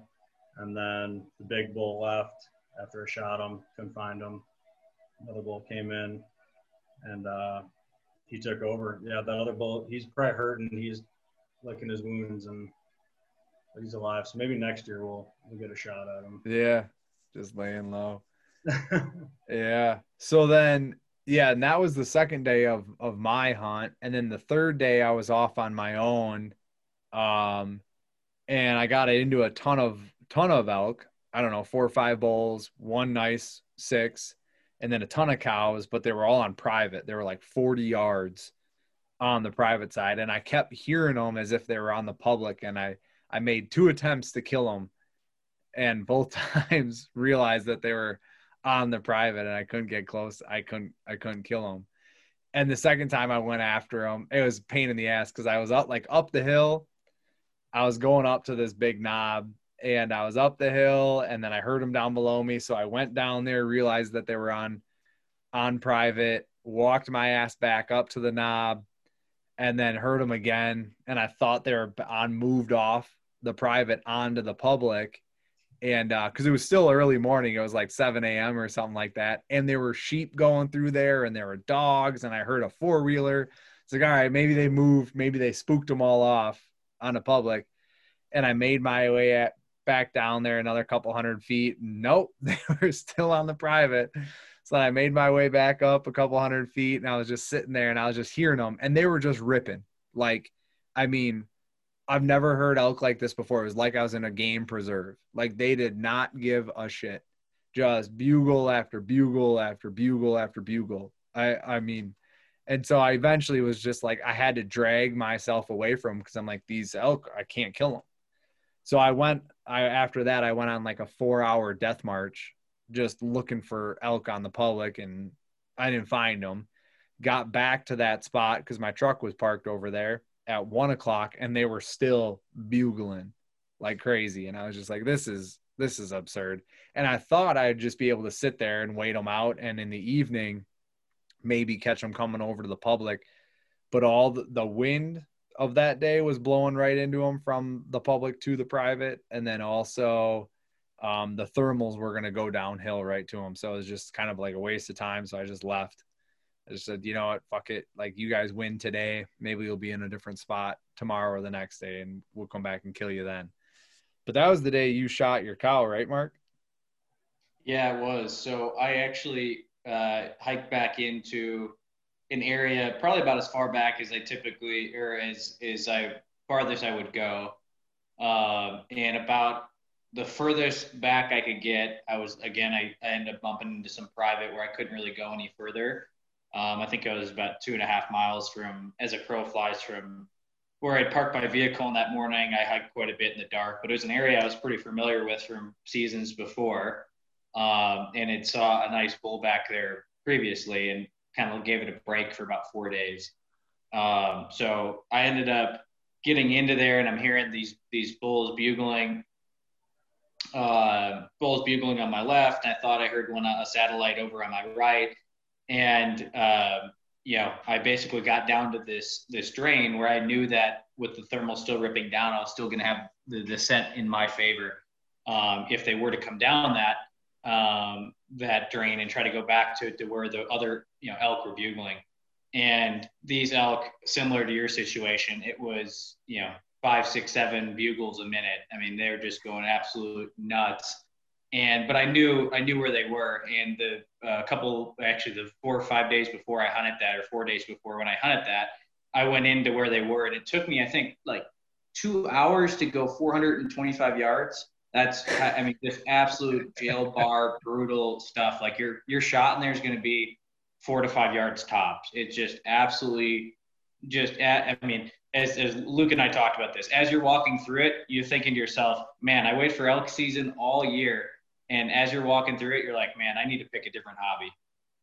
and then the big bull left after I shot him, couldn't find him. Another bull came in, and uh, he took over. Yeah, that other bull, he's probably hurting. He's licking his wounds, and he's alive. So maybe next year we'll we'll get a shot at him. Yeah, just laying low. [LAUGHS] yeah. So then, yeah, and that was the second day of of my hunt, and then the third day I was off on my own, um, and I got into a ton of ton of elk. I don't know, four or five bulls, one nice six, and then a ton of cows, but they were all on private. They were like 40 yards on the private side, and I kept hearing them as if they were on the public, and I I made two attempts to kill them and both [LAUGHS] times realized that they were on the private and I couldn't get close. I couldn't I couldn't kill them. And the second time I went after them, it was pain in the ass because I was up like up the hill. I was going up to this big knob and I was up the hill and then I heard them down below me. So I went down there, realized that they were on on private, walked my ass back up to the knob and then heard them again. And I thought they were on moved off the private onto the public and because uh, it was still early morning it was like 7 a.m or something like that and there were sheep going through there and there were dogs and i heard a four-wheeler. It's like all right maybe they moved maybe they spooked them all off on the public. And i made my way at, back down there another couple hundred feet nope [LAUGHS] they were still on the private. So i made my way back up a couple hundred feet and i was just sitting there and i was just hearing them and they were just ripping. Like i mean I've never heard elk like this before. It was like I was in a game preserve. Like they did not give a shit. Just bugle after bugle after bugle after bugle. I I mean, and so I eventually was just like I had to drag myself away from because I'm like these elk I can't kill them. So I went. I after that I went on like a four hour death march, just looking for elk on the public, and I didn't find them. Got back to that spot because my truck was parked over there at one o'clock and they were still bugling like crazy. And I was just like, this is this is absurd. And I thought I'd just be able to sit there and wait them out and in the evening maybe catch them coming over to the public. But all the, the wind of that day was blowing right into them from the public to the private. And then also um, the thermals were going to go downhill right to them. So it was just kind of like a waste of time. So I just left. I just said, you know what, fuck it. Like you guys win today. Maybe you'll be in a different spot tomorrow or the next day, and we'll come back and kill you then. But that was the day you shot your cow, right, Mark? Yeah, it was. So I actually uh, hiked back into an area probably about as far back as I typically or as as I farthest I would go, um, and about the furthest back I could get, I was again I, I ended up bumping into some private where I couldn't really go any further. Um, I think I was about two and a half miles from, as a crow flies, from where I'd parked my vehicle in that morning. I hiked quite a bit in the dark, but it was an area I was pretty familiar with from seasons before. Um, and it saw a nice bull back there previously and kind of gave it a break for about four days. Um, so I ended up getting into there and I'm hearing these, these bulls bugling. uh, bulls bugling on my left. I thought I heard one a satellite over on my right, and uh, you know, I basically got down to this this drain where I knew that with the thermal still ripping down, I was still going to have the descent in my favor. Um, if they were to come down that um, that drain and try to go back to, to where the other you know elk were bugling, and these elk, similar to your situation, it was you know five, six, seven bugles a minute. I mean, they're just going absolute nuts. And but I knew I knew where they were, and the uh, couple actually the four or five days before I hunted that, or four days before when I hunted that, I went into where they were, and it took me I think like two hours to go 425 yards. That's I mean just absolute jail bar [LAUGHS] brutal stuff. Like your your shot in there is going to be four to five yards tops. It's just absolutely just I mean as, as Luke and I talked about this, as you're walking through it, you're thinking to yourself, man, I wait for elk season all year. And as you're walking through it, you're like, man, I need to pick a different hobby.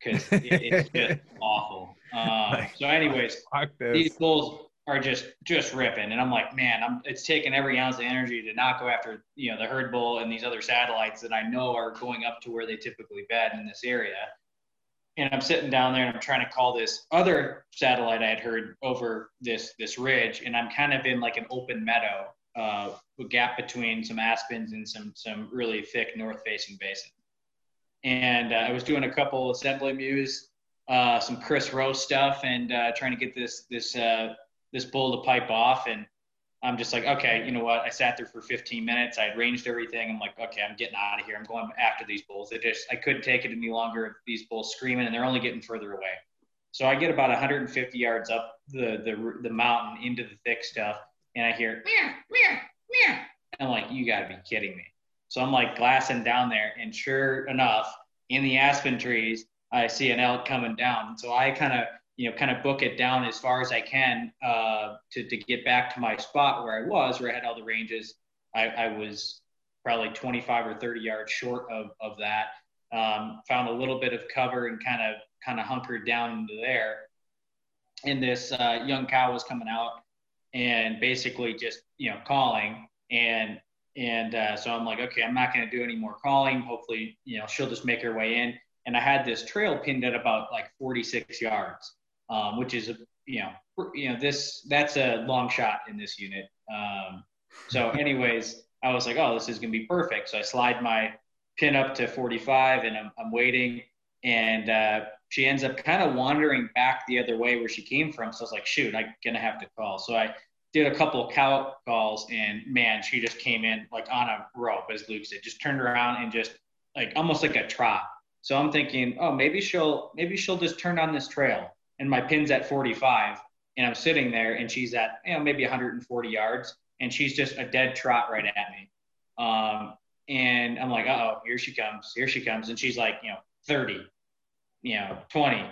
Because it, it's [LAUGHS] just awful. Um, so, anyways, these bulls are just just ripping, and I'm like, man, I'm it's taking every ounce of energy to not go after you know the herd bull and these other satellites that I know are going up to where they typically bed in this area. And I'm sitting down there and I'm trying to call this other satellite I had heard over this this ridge, and I'm kind of in like an open meadow, uh, a gap between some aspens and some some really thick north facing basin. And uh, I was doing a couple assembly mews, uh, some Chris Rowe stuff, and uh, trying to get this this uh, this bull to pipe off, and I'm just like, okay, you know what? I sat there for 15 minutes. I had ranged everything. I'm like, okay, I'm getting out of here. I'm going after these bulls. It just, I couldn't take it any longer. These bulls screaming, and they're only getting further away. So I get about 150 yards up the the, the mountain into the thick stuff, and I hear meow meow meow. I'm like, you got to be kidding me. So I'm like glassing down there, and sure enough, in the aspen trees, I see an elk coming down. So I kind of you know, kind of book it down as far as I can uh, to, to get back to my spot where I was, where I had all the ranges. I, I was probably 25 or 30 yards short of, of that. Um, found a little bit of cover and kind of kind of hunkered down into there. And this uh, young cow was coming out and basically just you know calling and and uh, so I'm like, okay, I'm not going to do any more calling. Hopefully, you know, she'll just make her way in. And I had this trail pinned at about like 46 yards um, which is a you know you know this that's a long shot in this unit. Um, so, [LAUGHS] anyways, I was like, oh, this is gonna be perfect. So I slide my pin up to 45, and I'm, I'm waiting, and uh, she ends up kind of wandering back the other way where she came from. So I was like, shoot, I'm gonna have to call. So I did a couple of cow calls, and man, she just came in like on a rope, as Luke said, just turned around and just like almost like a trot. So I'm thinking, oh, maybe she'll maybe she'll just turn on this trail and my pin's at 45 and I'm sitting there and she's at you know maybe 140 yards and she's just a dead trot right at me. Um, and I'm like, oh, here she comes, here she comes, and she's like, you know, 30, you know, 20,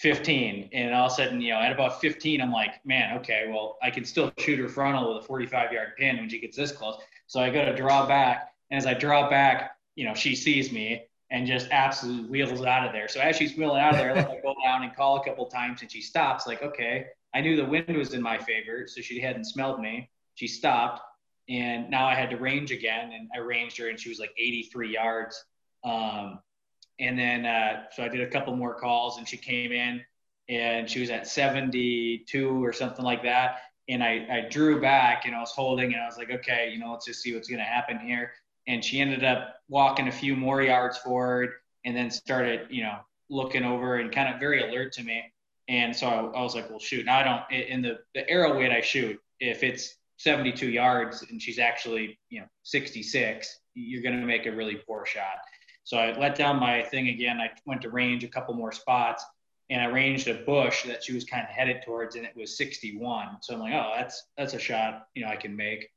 15, and all of a sudden, you know, at about 15, I'm like, man, okay, well, I can still shoot her frontal with a 45 yard pin when she gets this close. So I go to draw back, and as I draw back, you know, she sees me, and just absolutely wheels out of there. So as she's wheeling out of there, I go down and call a couple times, and she stops. Like, okay, I knew the wind was in my favor, so she hadn't smelled me. She stopped, and now I had to range again, and I ranged her, and she was like 83 yards. Um, and then uh, so I did a couple more calls, and she came in, and she was at 72 or something like that. And I, I drew back, and I was holding, and I was like, okay, you know, let's just see what's going to happen here and she ended up walking a few more yards forward and then started, you know, looking over and kind of very alert to me. And so I, I was like, well, shoot, now I don't, in the, the arrow weight I shoot, if it's 72 yards and she's actually, you know, 66, you're going to make a really poor shot. So I let down my thing again. I went to range a couple more spots and I ranged a bush that she was kind of headed towards and it was 61. So I'm like, oh, that's, that's a shot, you know, I can make.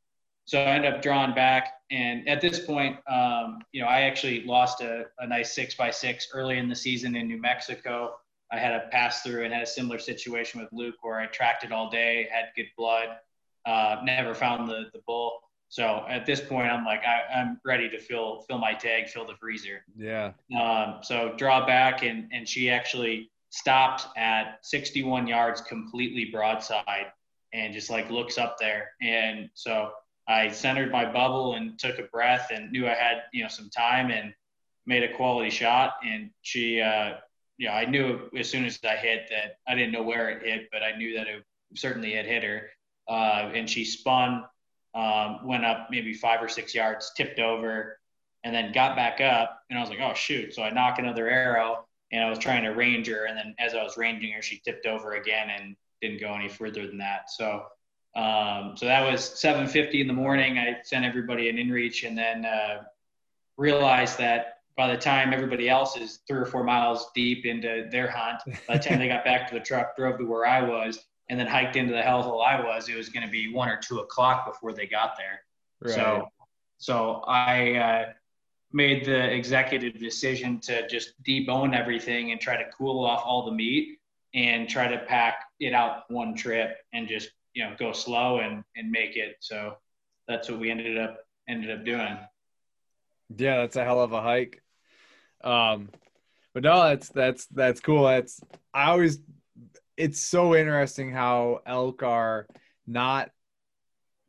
So I ended up drawing back. And at this point, um, you know, I actually lost a, a nice six by six early in the season in New Mexico. I had a pass through and had a similar situation with Luke where I tracked it all day, had good blood, uh, never found the, the bull. So at this point, I'm like, I, am ready to fill fill my tag, fill the freezer. Yeah. Um, so draw back, and and she actually stopped at 61 yards, completely broadside, and just like looks up there. And so I centered my bubble and took a breath and knew I had you know some time and made a quality shot. And she, uh, you know, I knew as soon as I hit that I didn't know where it hit, but I knew that it certainly had hit her. Uh, and she spun, um, went up maybe five or six yards, tipped over, and then got back up. And I was like, oh shoot! So I nock another arrow, and I was trying to range her. And then as I was ranging her, she tipped over again and didn't go any further than that. So um, so that was 7:50 in the morning. I sent everybody an inReach, and then uh, realized that by the time everybody else is three or four miles deep into their hunt, by the time they got back to the truck, drove to where I was, and then hiked into the hellhole I was, it was going to be one or two o'clock before they got there. Right. So, so I uh, made the executive decision to just debone everything and try to cool off all the meat and try to pack it out one trip and just you know go slow and and make it. So that's what we ended up ended up doing. Yeah, that's a hell of a hike. Um, but no, that's that's that's cool. That's I always. It's so interesting how elk are not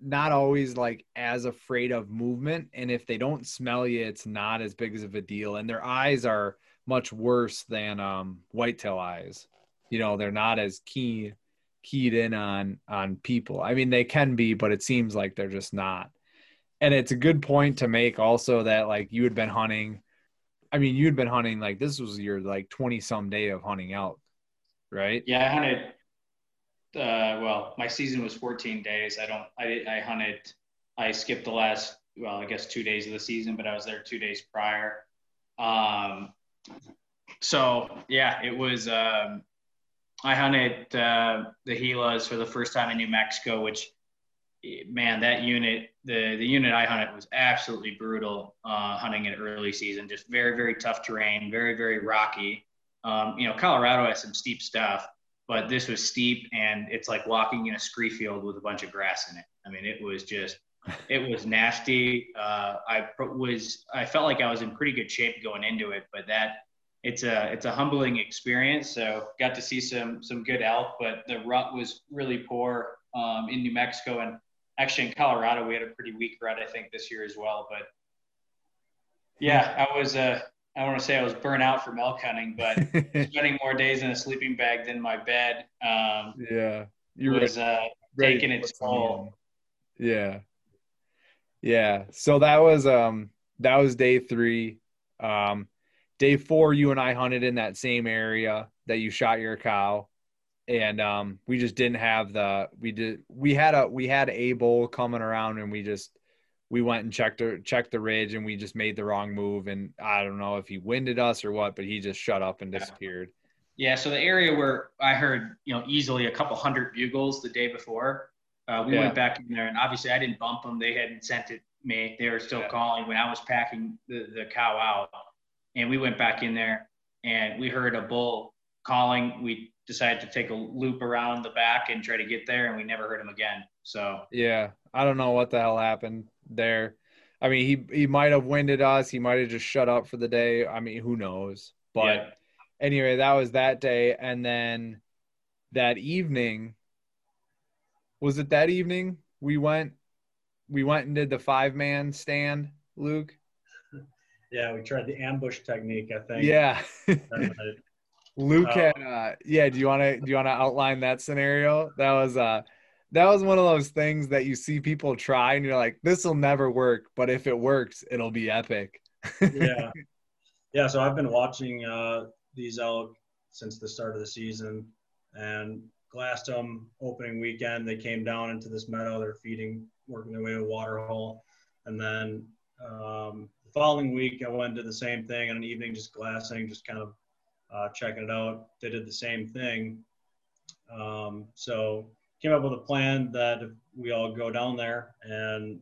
not always like as afraid of movement and if they don't smell you it's not as big as of a deal and their eyes are much worse than um whitetail eyes you know they're not as keen keyed in on on people. I mean, they can be, but it seems like they're just not. And it's a good point to make also that like you had been hunting. I mean, you had been hunting like this was your like twenty some day of hunting elk, right? Yeah, I hunted. Uh, well, my season was 14 days. I don't. I I hunted. I skipped the last. Well, I guess two days of the season, but I was there two days prior. Um, so yeah, it was. Um, I hunted uh, the Gilas for the first time in New Mexico, which, man, that unit, the the unit I hunted was absolutely brutal. Uh, hunting in early season, just very very tough terrain, very very rocky. Um, you know, Colorado has some steep stuff, but this was steep, and it's like walking in a scree field with a bunch of grass in it. I mean, it was just, it was nasty. Uh, I was, I felt like I was in pretty good shape going into it, but that it's a it's a humbling experience. So got to see some some good elk, but the rut was really poor um, in New Mexico and actually in Colorado we had a pretty weak rut I think this year as well. But yeah, I was uh, I don't want to say I was burnt out from elk hunting, but [LAUGHS] spending more days in a sleeping bag than my bed. Um, yeah, you was uh, taking its toll. Yeah, yeah. So that was um that was day three. Um, day four, you and I hunted in that same area that you shot your cow. And um, we just didn't have the we did we had a we had a bull coming around and we just we went and checked the checked the ridge and we just made the wrong move and I don't know if he winded us or what, but he just shut up and disappeared. Yeah, so the area where I heard you know easily a couple hundred bugles the day before, uh, we yeah. went back in there and obviously I didn't bump them; they hadn't sent it me. They were still yeah. calling when I was packing the, the cow out and we went back in there and we heard a bull calling. We decided to take a loop around the back and try to get there, and we never heard him again. So yeah, I don't know what the hell happened there. I mean, he he might have winded us. He might have just shut up for the day. I mean, who knows? But yeah. anyway, that was that day, and then that evening. Was it that evening we went? We went and did the five man stand, Luke. Yeah, we tried the ambush technique. I think. Yeah. [LAUGHS] Luke uh, had, uh, yeah. Do you want to do you want to outline that scenario? That was uh, that was one of those things that you see people try, and you're like, this will never work, but if it works, it'll be epic. yeah, [LAUGHS] yeah. So I've been watching uh, these elk since the start of the season, and glassed them opening weekend. They came down into this meadow. They're feeding, working their way to a water hole, and then um, the following week, I went to the same thing on an evening, just glassing, just kind of uh, checking it out. They did the same thing. Um, so came up with a plan that if we all go down there and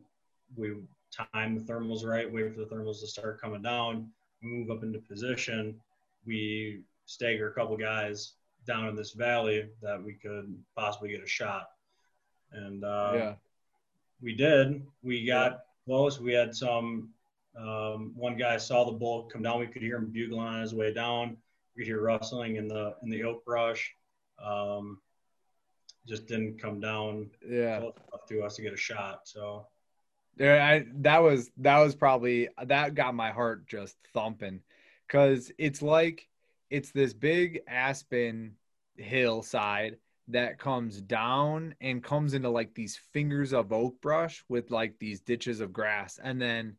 we time the thermals right, wait for the thermals to start coming down, move up into position, we stagger a couple guys down in this valley that we could possibly get a shot. And uh, yeah. we did. We got close. We had some um, one guy saw the bull come down. We could hear him bugling on his way down. We could hear rustling in the in the oak brush. Um, just didn't come down yeah. close enough to us to get a shot. So Yeah, I that was that was probably that got my heart just thumping because it's like it's this big aspen hillside that comes down and comes into like these fingers of oak brush with like these ditches of grass and then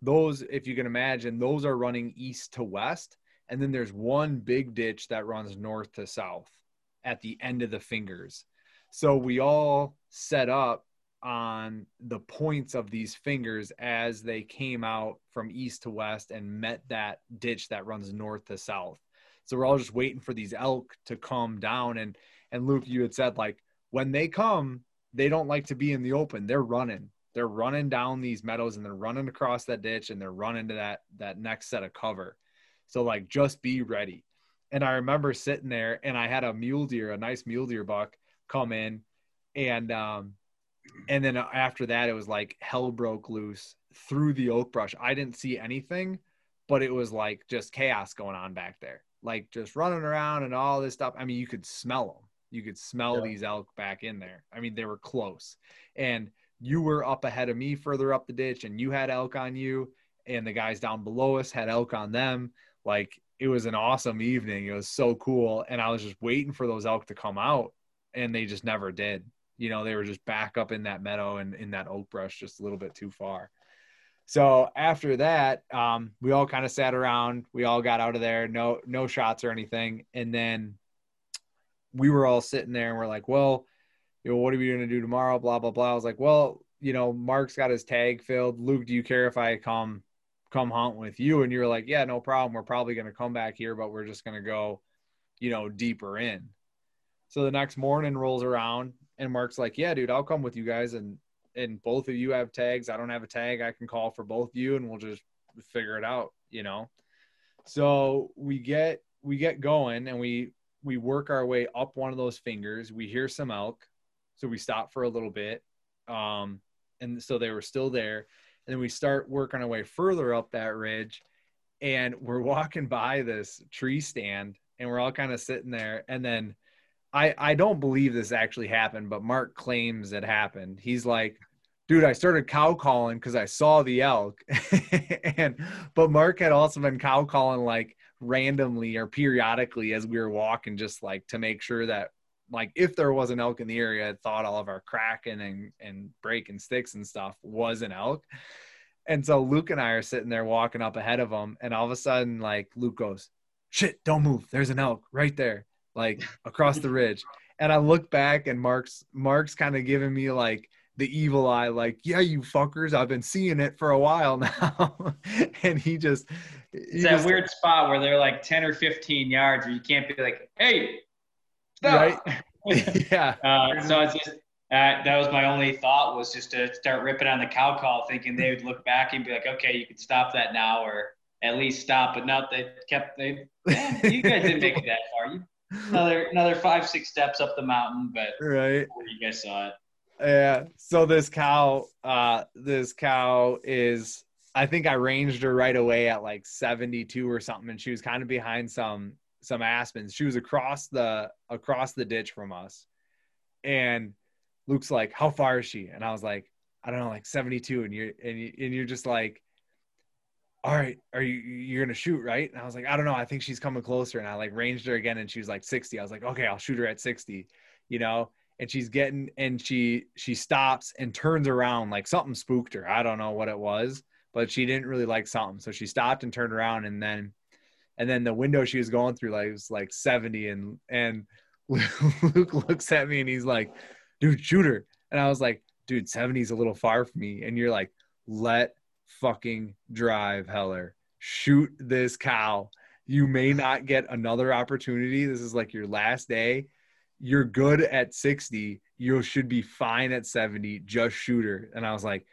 those if you can imagine those are running east to west and then there's one big ditch that runs north to south at the end of the fingers so we all set up on the points of these fingers as they came out from east to west and met that ditch that runs north to south. So we're all just waiting for these elk to come down. And and Luke, you had said like when they come, they don't like to be in the open. They're running. They're running down these meadows and they're running across that ditch and they're running to that that next set of cover. So like just be ready. And I remember sitting there and I had a mule deer, a nice mule deer buck come in. And um and then after that it was like hell broke loose through the oak brush. I didn't see anything but it was like just chaos going on back there. Like just running around and all this stuff. I mean you could smell them you could smell yeah. these elk back in there. I mean they were close. And you were up ahead of me further up the ditch and you had elk on you. And the guys down below us had elk on them. Like it was an awesome evening. It was so cool. And i was just waiting for those elk to come out and they just never did. You know they were just back up in that meadow and in that oak brush just a little bit too far. So after that um, we all kind of sat around we all got out of there no no shots or anything. And then we were all sitting there and we're like well you know what are we going to do tomorrow? Blah blah blah. I was like well you know mark's got his tag filled. Luke do you care if i come come hunt with you? And you're like yeah no problem. We're probably going to come back here but we're just going to go you know deeper in so the next morning rolls around and Mark's like, "Yeah, dude, I'll come with you guys, and and both of you have tags. I don't have a tag. I can call for both of you, and we'll just figure it out." You know. So we get we get going, and we we work our way up one of those fingers. We hear some elk, so we stop for a little bit, um, and so they were still there. And then we start working our way further up that ridge, and we're [LAUGHS] walking by this tree stand, and we're all kind of sitting there, and then I, I don't believe this actually happened, but Mark claims it happened. He's like, dude, I started cow calling because I saw the elk. [LAUGHS] and but Mark had also been cow calling like randomly or periodically as we were walking, just like to make sure that like if there was an elk in the area, I thought all of our cracking and, and breaking sticks and stuff was an elk. And so Luke and I are sitting there walking up ahead of him, and all of a sudden, like Luke goes, Shit, don't move. There's an elk right there like across the ridge. And I look back and Mark's Mark's kind of giving me like the evil eye, like, yeah, you fuckers, I've been seeing it for a while [LAUGHS] now. and he just It's that just, weird spot where they're like 10 or 15 yards where you can't be like, hey, stop. Right. [LAUGHS] yeah. Uh, so it's just uh, that was my only thought was just to start ripping on the cow call, thinking they would look back and be like, okay, you can stop that now, or at least stop. But not they kept they. You guys didn't make it that far. You another another five six steps up the mountain, but right, you guys saw it. Yeah. So this cow, uh, this cow is. I think I ranged her right away at like 72 or something, and she was kind of behind some some aspens. She was across the across the ditch from us, and Luke's like, "How far is she?" And I was like, "I don't know, like 72." And you're and, you, and you're just like, all right, are you you're gonna shoot right? And I was like, I don't know, I think she's coming closer. And I like ranged her again, and she was like 60. I was like, okay, I'll shoot her at 60, you know. And she's getting and she she stops and turns around like something spooked her. I don't know what it was, but she didn't really like something. So she stopped and turned around, and then and then the window she was going through like was like 70, and and [LAUGHS] Luke looks at me and he's like, dude, shoot her. And I was like, dude, 70 is a little far for me. And you're like, let fucking drive, Heller. Shoot this cow. You may not get another opportunity. This is like your last day. You're good at 60. You should be fine at 70. Just shoot her. And I was like,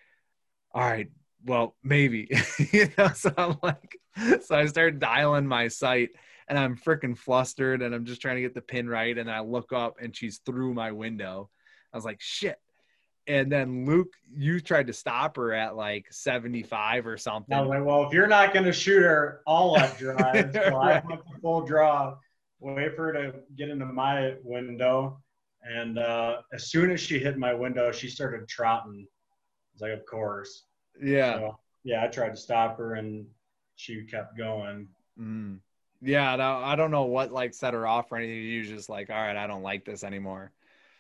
all right, well, maybe. [LAUGHS] you know, so I'm like, [LAUGHS] so I start dialing my sight and I'm freaking flustered and I'm just trying to get the pin right. And I look up and she's through my window. I was like, shit and then Luke, you tried to stop her at like 75 or something. I was like, well, if you're not going to shoot her, I'll let drive. [LAUGHS] so right. I went the full draw, wait for her to get into my window. And uh, as soon as she hit my window, she started trotting. was like, of course. Yeah. So, yeah, I tried to stop her and she kept going. Mm. Yeah, I don't know what like set her off or anything. You just like, all right, I don't like this anymore.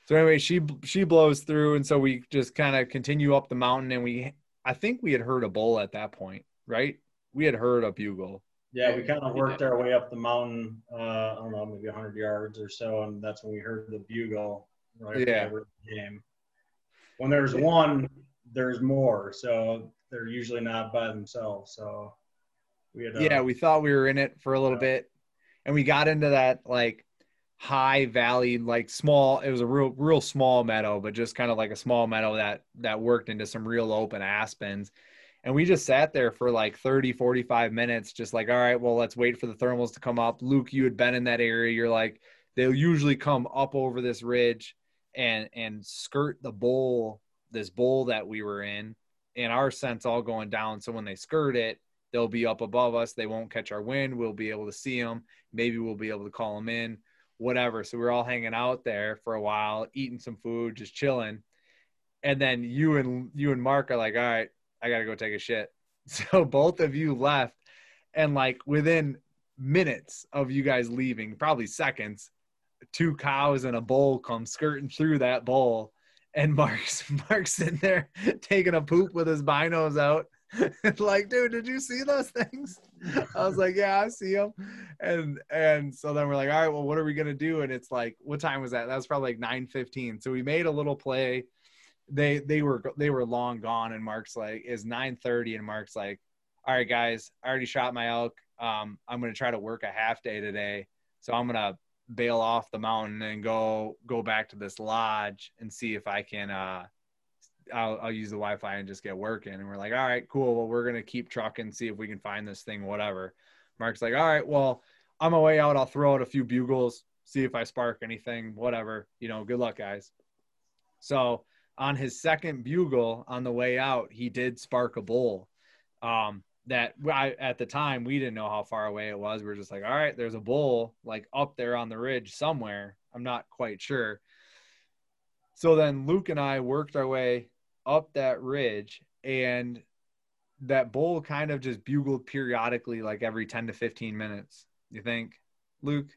So anyway, she she blows through, and so we just kind of continue up the mountain, and we I think we had heard a bull at that point, right? We had heard a bugle. Yeah, we kind of worked our way up the mountain. Uh, I don't know, maybe 100 yards or so, and that's when we heard the bugle. Right Yeah. the game. When there's one, there's more, so they're usually not by themselves. So we had. Uh, yeah, we thought we were in it for a little Yeah. bit, and we got into that like high valley, like small. It was a real, real small meadow, but just kind of like a small meadow that that worked into some real open aspens. And we just sat there for like 30, 45 minutes, just like, all right, well, let's wait for the thermals to come up. Luke, you had been in that area. You're like, they'll usually come up over this ridge and and skirt the bowl, this bowl that we were in, and our scent's all going down. So when they skirt it, they'll be up above us. They won't catch our wind. We'll be able to see them. Maybe we'll be able to call them in, whatever. So we're all hanging out there for a while, eating some food, just chilling. And then you and you and Mark are like, all right, I gotta go take a shit. [LAUGHS] So both of you left, and like within minutes of you guys leaving, probably seconds, two cows and a bull come skirting through that bowl. And [LAUGHS] Mark's Mark's in there [LAUGHS] taking a poop with his binos out. [LAUGHS] like, dude, did you see those things? I was like, yeah, I see them. And and so then we're like, all right, well, what are we gonna do? And it's like, what time was that? That was probably like nine fifteen. So we made a little play. They they were they were long gone, and Mark's like, is nine thirty, and Mark's like, all right, guys, I already shot my elk. Um, I'm gonna try to work a half day today, so I'm gonna bail off the mountain and go go back to this lodge and see if I can uh I'll, I'll use the Wi-Fi and just get working. And we're like, all right, cool. Well, we're gonna keep trucking, see if we can find this thing, whatever. Mark's like, all right, well, on my way out, I'll throw out a few bugles, see if I spark anything, whatever. You know, good luck, guys. So on his second bugle on the way out, he did spark a bull. Um, that I, at the time we didn't know how far away it was. We are just like, all right, there's a bull like up there on the ridge somewhere. I'm not quite sure. So then Luke and I worked our way up that ridge and that bull kind of just bugled periodically like every 10 to 15 minutes. You think, Luke?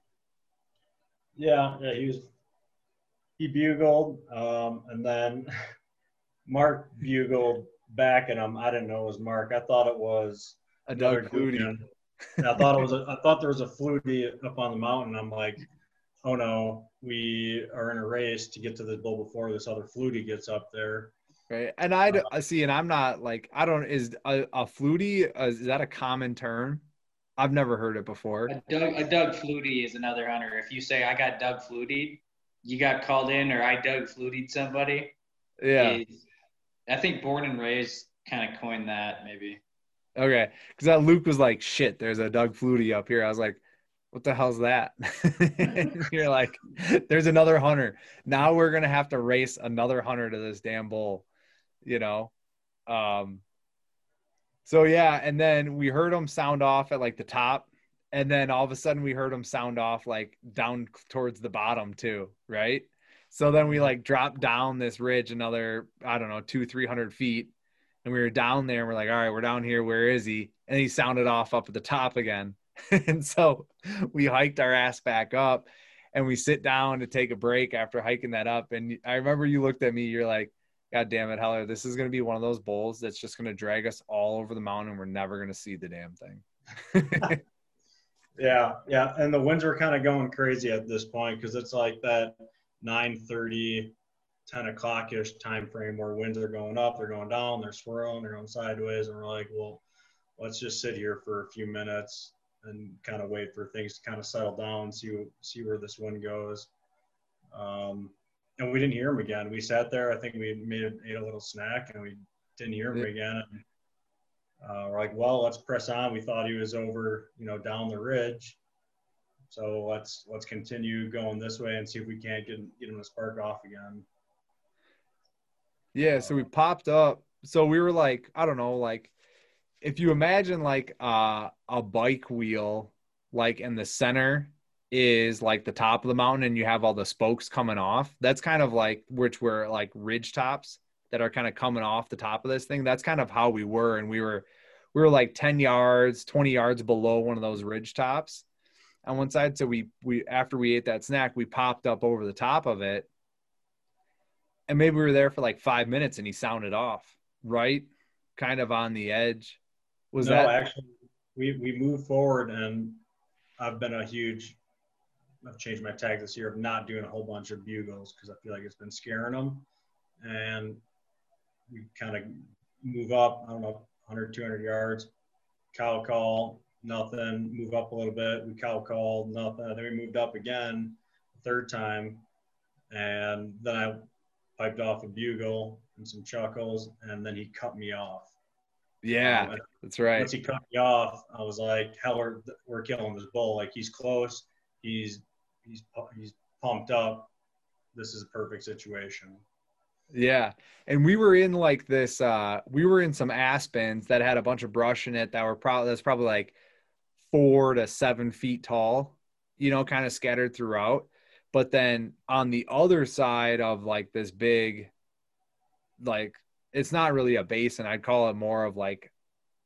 Yeah, yeah, he was. He bugled, um, and then [LAUGHS] Mark bugled back at him. I didn't know it was Mark. I thought it was A Doug. Flutie. I thought it was. A, I thought there was a flutie up on the mountain. I'm like, oh no, we are in a race to get to the bowl before this other flutie gets up there. Right. And I I see, and I'm not like, I don't, is a, a flutie, uh, is that a common term? I've never heard it before. A Doug, a Doug Flutie is another hunter. If you say I got Doug Flutied, you got called in, or I Doug Flutied somebody. Yeah. is- I think Born and Raised kind of coined that maybe. Okay. Cause that Luke was like, shit, there's a Doug Flutie up here. I was like, what the hell's that? [LAUGHS] You're like, [LAUGHS] there's another hunter. Now we're going to have to race another hunter to this damn bull, you know? Um, so yeah. And then we heard him sound off at like the top. And then all of a sudden we heard him sound off like down towards the bottom too. Right. So then we like dropped down this ridge another, I don't know, two, 300 feet and we were down there and we're like all right we're down here where is he and he sounded off up at the top again [LAUGHS] and so we hiked our ass back up and we sit down to take a break after hiking that up. And i remember you looked at me you're like god damn it heller this is going to be one of those bowls that's just going to drag us all over the mountain we're never going to see the damn thing. [LAUGHS] Yeah, yeah, and the winds were kind of going crazy at this point because it's like that 9:30, 10 o'clock ish time frame where winds are going up, they're going down, they're swirling, they're going sideways, and we're like, well, let's just sit here for a few minutes and kind of wait for things to kind of settle down, see see where this wind goes. Um, and we didn't hear him again. We sat there. I think we made ate a little snack, and we didn't hear him Yeah. again. And, uh, we're like, well, let's press on. We thought he was over, you know, down the ridge. So let's let's continue going this way and see if we can't get get him to spark off again. Yeah, so we popped up. So we were like, I don't know, like if you imagine like uh, a bike wheel, like in the center is like the top of the mountain and you have all the spokes coming off. That's kind of like which were like ridge tops. that are kind of coming off the top of this thing. That's kind of how we were. And we were, we were like 10 yards, 20 yards below one of those ridge tops on one side. So we, we, after we ate that snack, we popped up over the top of it. And maybe we were there for like five minutes and he sounded off, right? Kind of on the edge. Was no, that actually we, we moved forward and I've been a huge I've changed my tag this year of not doing a whole bunch of bugles because I feel like it's been scaring them. And we kind of move up, I don't know, 100, 200 yards, cow call, nothing, move up a little bit, we cow call, nothing. Then we moved up again, third time. And then I piped off a bugle and some chuckles, and then he cut me off. Yeah, Um, that's right. once he cut me off, I was like, "Hell, we're, we're killing this bull. Like he's close. He's he's he's pumped up. This is a perfect situation." Yeah. And we were in like this uh we were in some aspens that had a bunch of brush in it that were probably that's probably like four to seven feet tall, you know, kind of scattered throughout. But then on the other side of like this big like it's not really a basin. I'd call it more of like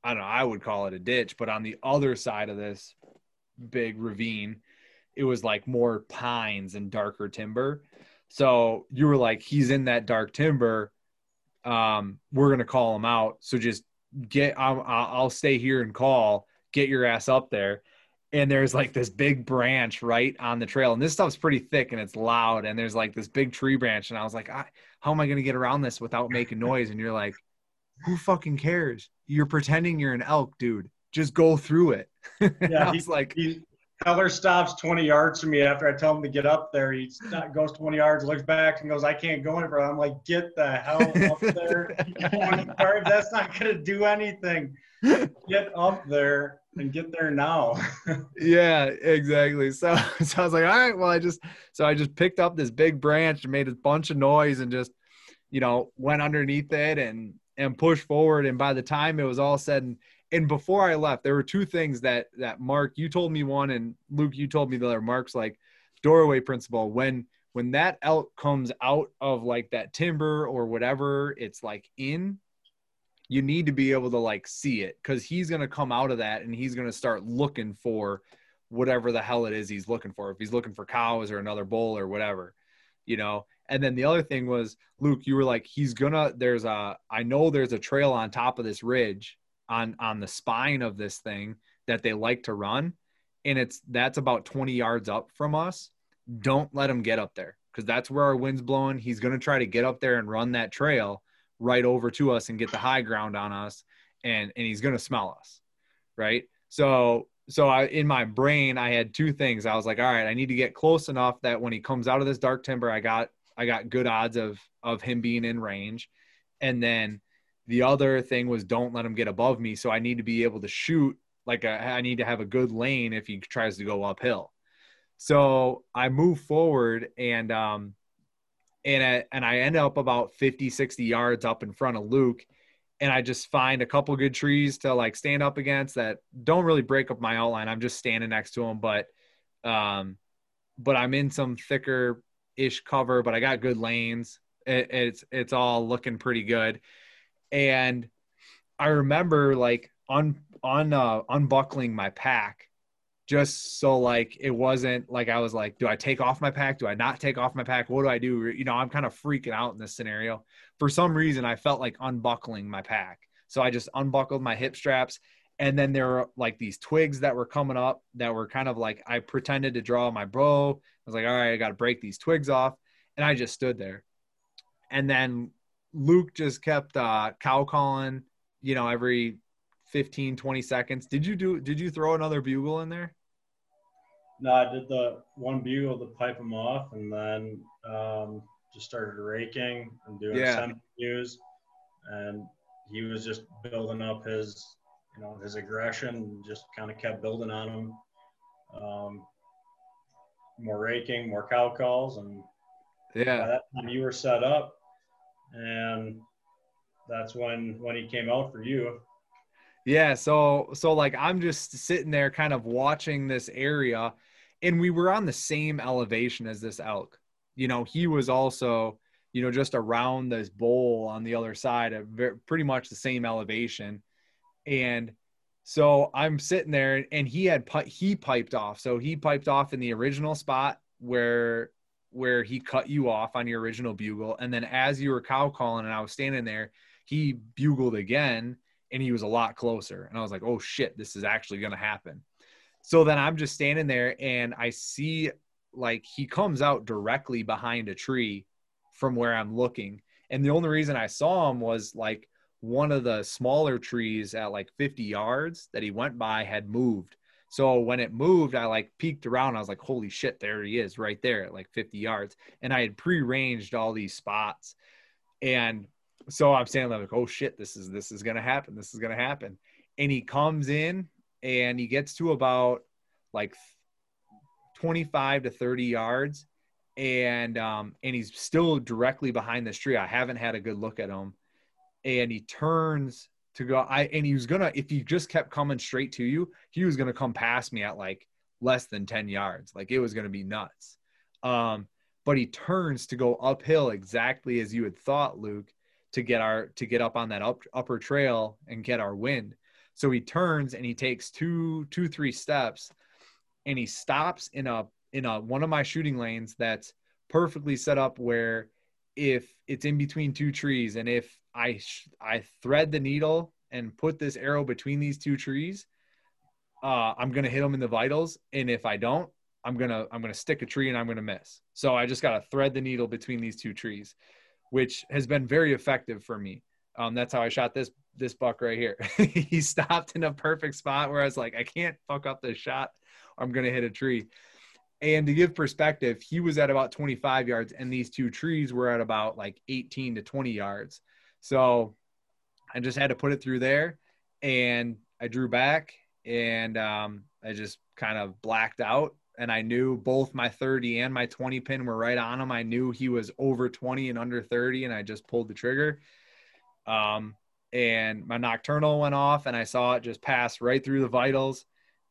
I don't know, I would call it a ditch, but on the other side of this big ravine, it was like more pines and darker timber. So you were like, he's in that dark timber. Um, we're gonna call him out. So just get. I'll I'll stay here and call. Get your ass up there. And there's like this big branch right on the trail, and this stuff's pretty thick and it's loud. And there's like this big tree branch, and I was like, I, how am I gonna get around this without making noise? And you're like, who fucking cares? You're pretending you're an elk, dude. Just go through it. [LAUGHS] Yeah, I he- was like, He Heller stops 20 yards from me after I tell him to get up there. He goes 20 yards, looks back, and goes, "I can't go any further." I'm like, "Get the hell up [LAUGHS] there! 20 yards. That's not gonna do anything. Get up there and get there now." [LAUGHS] yeah exactly. So [LAUGHS] so i was like all right well i just so i just picked up this big branch and made a bunch of noise and just you know went underneath it and and pushed forward. And by the time it was all said and and before i left there were two things that that mark you told me one and luke you told me the other. Mark's like doorway principle. When when that elk comes out of like that timber or whatever it's like in you need to be able to like see it because he's going to come out of that and he's going to start looking for whatever the hell it is he's looking for. If he's looking for cows or another bull or whatever you know? And then the other thing was luke you were like he's gonna there's a i know there's a trail on top of this ridge on on the spine of this thing that they like to run and it's that's about 20 yards up from us. Don't let him get up there because that's where our wind's blowing. He's going to try to get up there and run that trail right over to us and get the high ground on us and and he's going to smell us right? So so i in my brain i had two things. I was like all right i need to get close enough that when he comes out of this dark timber i got i got good odds of of him being in range. And then the other thing was don't let him get above me so i need to be able to shoot like a, i need to have a good lane if he tries to go uphill. So i move forward and um and I, and I end up about 50 60 yards up in front of Luke. And I just find a couple good trees to like stand up against that don't really break up my outline. I'm just standing next to them but um but I'm in some thicker ish cover but I got good lanes. It, it's it's all looking pretty good. And I remember like un un uh, unbuckling my pack just so like it wasn't like I was like, do I take off my pack? Do I not take off my pack? What do I do? You know, I'm kind of freaking out in this scenario. For some reason, I felt like unbuckling my pack. So I just unbuckled my hip straps. And then there were like these twigs that were coming up that were kind of like I pretended to draw my bow. I was like, all right, I got to break these twigs off. And I just stood there. And then Luke just kept uh, cow calling, you know, every 15, 20 seconds. Did you do, did you throw another bugle in there? No, I did the one bugle to pipe him off, and then um, just started raking and doing Yeah. centrifuges, and he was just building up his, you know, his aggression, and just kind of kept building on him. Um, more raking, more cow calls, and by Yeah. that time you were set up, and that's when when he came out for you. Yeah, so so like I'm just sitting there kind of watching this area and we were on the same elevation as this elk. You know, he was also you know, just around this bowl on the other side, of pretty much the same elevation. And so I'm sitting there, and he had he piped off. So he piped off in the original spot where where he cut you off on your original bugle, and then as you were cow calling, and I was standing there, he bugled again, and he was a lot closer. And I was like, oh shit, this is actually gonna happen. So then I'm just standing there, and I see like he comes out directly behind a tree from where I'm looking. And the only reason I saw him was like one of the smaller trees at like 50 yards that he went by had moved. So when it moved, I like peeked around. I was like, holy shit, there he is right there at like 50 yards. And I had pre-ranged all these spots. And so I'm standing there like, oh shit, this is this is gonna happen. This is gonna happen. And he comes in and he gets to about like 25 to 30 yards and um, and he's still directly behind this tree. I haven't had a good look at him, and he turns to go. I and he was gonna if he just kept coming straight to you, he was gonna come past me at like less than ten yards. Like it was gonna be nuts. Um, but he turns to go uphill exactly as you had thought, Luke, to get our to get up on that up, upper trail and get our wind. So he turns and he takes two two three steps, and he stops in a in a one of my shooting lanes that's perfectly set up where if it's in between two trees and if I I thread the needle and put this arrow between these two trees, uh, I'm gonna hit them in the vitals, and if I don't, I'm gonna I'm gonna stick a tree and I'm gonna miss. So I just gotta thread the needle between these two trees, which has been very effective for me. Um, that's how I shot this this buck right here. [LAUGHS] he stopped in a perfect spot where I was like, I can't fuck up this shot, I'm gonna hit a tree. And to give perspective, he was at about 25 yards, and these two trees were at about like 18 to 20 yards. So I just had to put it through there, and I drew back, and um, I just kind of blacked out. And I knew both my 30 and my 20 pin were right on him. I knew he was over 20 and under 30, and I just pulled the trigger. Um, and my Nockturnal went off, and I saw it just pass right through the vitals.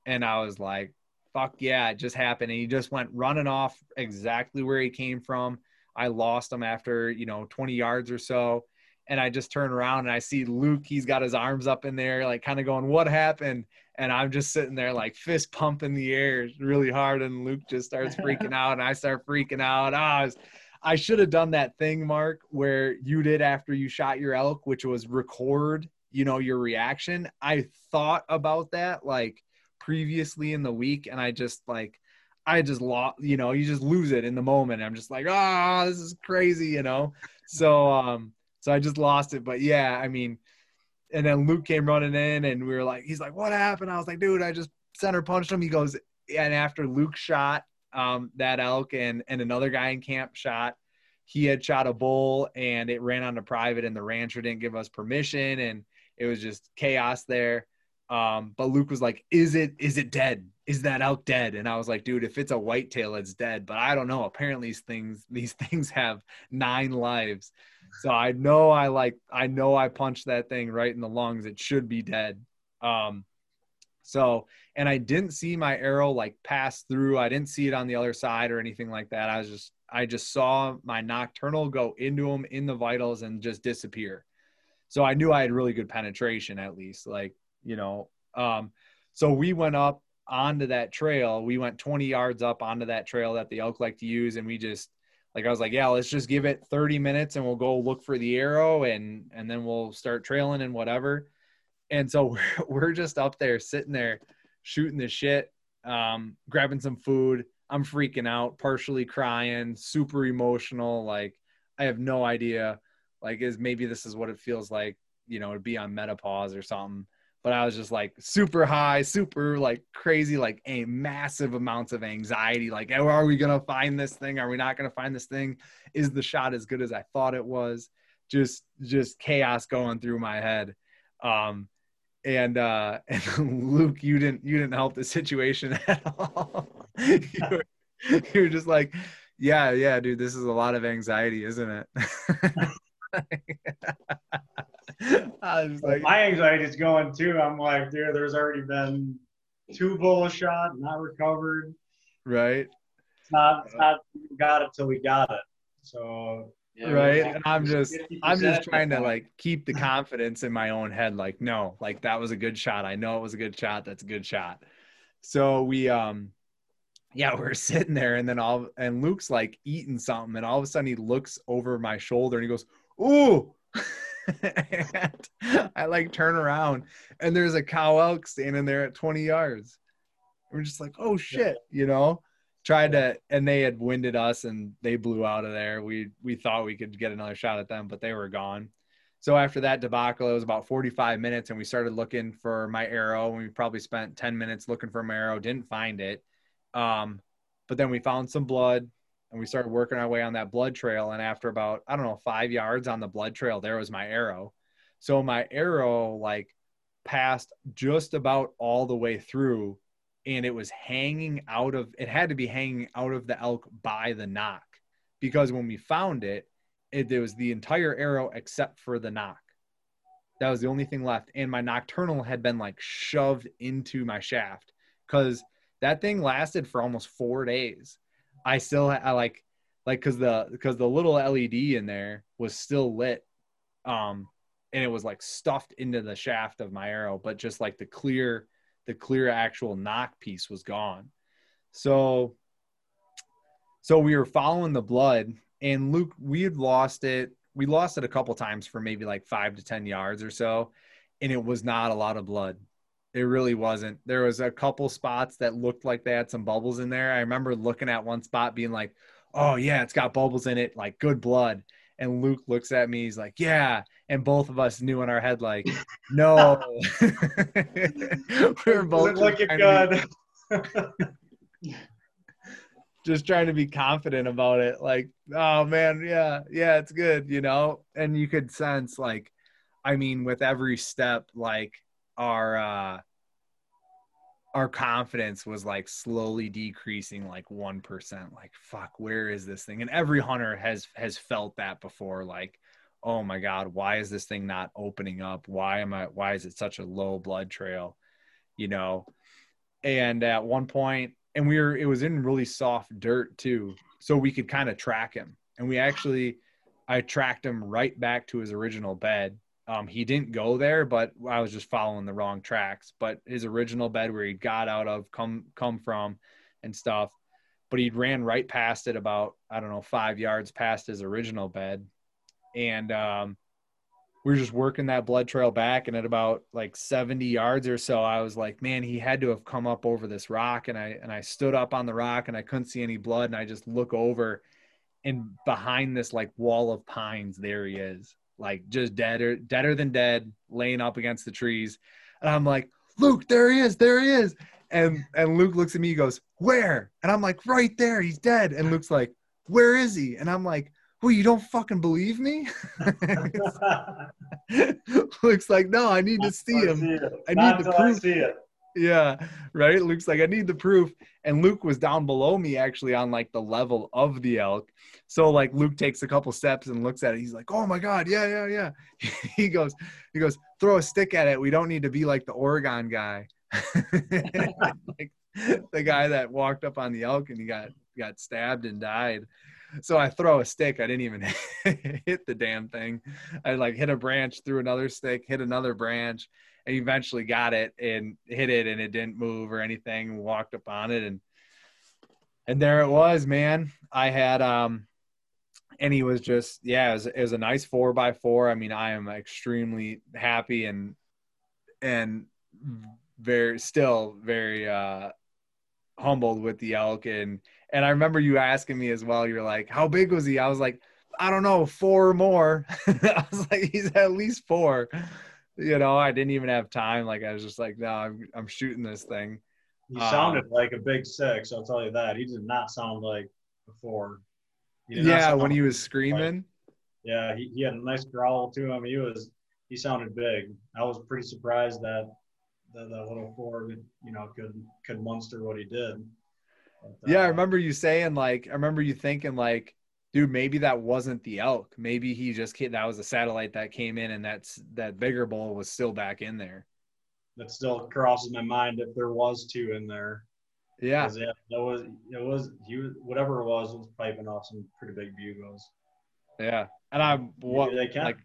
And I was like, fuck yeah, it just happened. And he just went running off exactly where he came from. I lost him after, you know, 20 yards or so. And I just turn around and I see Luke, he's got his arms up in there, like kind of going, What happened? And I'm just sitting there, like fist pumping the air really hard. And Luke just starts freaking [LAUGHS] out, and I start freaking out. Oh, I, was, I should have done that thing, Mark, where you did after you shot your elk, which was record, you know, your reaction. I thought about that, like, previously in the week and I just like I just lost, you know, you just lose it in the moment. I'm just like, ah, oh, this is crazy, you know. So um so I just lost it. But yeah, I mean, and then Luke came running in and we were like, he's like, what happened? I was like, dude, I just center punched him. He goes, and after Luke shot um that elk and and another guy in camp shot, he had shot a bull and it ran onto private and the rancher didn't give us permission and it was just chaos there. Um, but Luke was like, "Is it? Is it dead? Is that elk dead?" And I was like, "Dude, if it's a whitetail, it's dead." But I don't know. Apparently, these things these [LAUGHS] things have nine lives. So I know I like I know I punched that thing right in the lungs. It should be dead. Um, so and I didn't see my arrow like pass through. I didn't see it on the other side or anything like that. I was just I just saw my Nockturnal go into him in the vitals and just disappear. So I knew I had really good penetration at least. Like you know. Um, so we went up onto that trail. We went 20 yards up onto that trail that the elk like to use, and we just like I was like, yeah, let's just give it 30 minutes and we'll go look for the arrow and and then we'll start trailing and whatever. And so [LAUGHS] we're, just up there sitting there shooting the shit, um, grabbing some food. I'm freaking out, partially crying, super emotional. Like I have no idea. Like is maybe this is what it feels like, you know, to be on menopause or something but I was just like super high, super like crazy, like a massive amounts of anxiety. Like, oh, are we gonna find this thing? Are we not gonna find this thing? Is the shot as good as I thought it was? Just just chaos going through my head. Um, and uh, [LAUGHS] and Luke, you didn't you didn't help the situation [LAUGHS] at all. you, were, you were just like, yeah, yeah, dude, this is a lot of anxiety, isn't it? [LAUGHS] I was like, my anxiety is going too. I'm like, dude, there's already been two bullets shot, not recovered. Right. It's not, it's not got it till we got it. So Yeah, right? and i'm just i'm just trying to like keep the confidence in my own head like no like that was a good shot. I know it was a good shot. That's a good shot. So we um yeah [LAUGHS] we're sitting there and then all and luke's like eating something and all of a sudden he looks over my shoulder and he goes ooh! And [LAUGHS] i like turn around and there's a cow elk standing there at 20 yards. We're just like oh shit you know tried to and they had winded us and they blew out of there. We we thought we could get another shot at them but they were gone. So after that debacle it was about 45 minutes and we started looking for my arrow and we probably spent 10 minutes looking for my arrow didn't find it. Um but then we found some blood and we started working our way on that blood trail. And after about i don't know five yards on the blood trail there was my arrow. So my arrow like passed just about all the way through and it was hanging out of it had to be hanging out of the elk by the nock. Because when we found it it was the entire arrow except for the nock. That was the only thing left. And my Nockturnal had been like shoved into my shaft. Because that thing lasted for almost four days. I still i like like because the because the little led in there was still lit um and it was like stuffed into the shaft of my arrow. But just like the clear the clear actual nock piece was gone. So so we were following the blood and Luke we had lost it. We lost it a couple times for maybe like 5 to 10 yards or so and it was not a lot of blood. It really wasn't. There was a couple spots that looked like they had some bubbles in there. I remember looking at one spot being like, "Oh yeah, it's got bubbles in it, like good blood." And Luke looks at me, he's like, "Yeah." And both of us knew in our head like, [LAUGHS] "No." we [LAUGHS] [LAUGHS] were both Doesn't look just it be- good. just trying to be confident about it. Like oh man yeah yeah it's good you know? And you could sense like i mean with every step like our uh our confidence was like slowly decreasing like 1% like fuck where is this thing? And every hunter has has felt that before. Like oh my god why is this thing not opening up? Why am i why is it such a low blood trail? You know? And at one point and we were it was in really soft dirt too so we could kind of track him. And we actually i tracked him right back to his original bed. Um, he didn't go there but i was just following the wrong tracks. But his original bed where he got out of come come from and stuff but he ran right past it about i don't know five yards past his original bed and um, we were just working that blood trail back and at about like 70 yards or so i was like man he had to have come up over this rock and i and i stood up on the rock and i couldn't see any blood and i just look over and behind this like wall of pines there he is like just deader deader than dead laying up against the trees. And i'm like luke there he is there he is. And and luke looks at me he goes where? And i'm like right there he's dead. And luke's like where is he? And i'm like well you don't fucking believe me? [LAUGHS] Luke's like no i need to see him. I need the proof. yeah right? Luke's like i need the proof. And luke was down below me actually on like the level of the elk. So like luke takes a couple steps and looks at it. He's like oh my god yeah yeah yeah. [LAUGHS] He goes he goes throw a stick at it. We don't need to be like the oregon guy. [LAUGHS] Like the guy that walked up on the elk and he got got stabbed and died so i throw a stick i didn't even [LAUGHS] hit the damn thing. I like hit a branch threw another stick hit another branch and eventually got it and hit it and it didn't move or anything walked up on it and and there it was man. I had um and he was just yeah it was, it was a nice four by four. I mean i am extremely happy and and very still very uh humbled with the elk and and i remember you asking me as well you're like how big was he i was like i don't know four or more [LAUGHS] i was like he's at least four you know i didn't even have time like i was just like no i'm, I'm shooting this thing He Um, sounded like a big six. I'll tell you that. He did not sound like did not yeah when he was screaming Yeah, he, he had a nice growl to him. He was he sounded big. I was pretty surprised that that, that little four, you know, could could monster what he did. But, Yeah, I uh, remember you saying like I remember you thinking like, dude, maybe that wasn't the elk. Maybe he just came, that was a satellite that came in and that's that bigger bull was still back in there. That still crosses my mind if there was two in there. Yeah. yeah, that was it was he was whatever it was was piping off some pretty big bugles. Yeah, and I'm what Maybe they can. like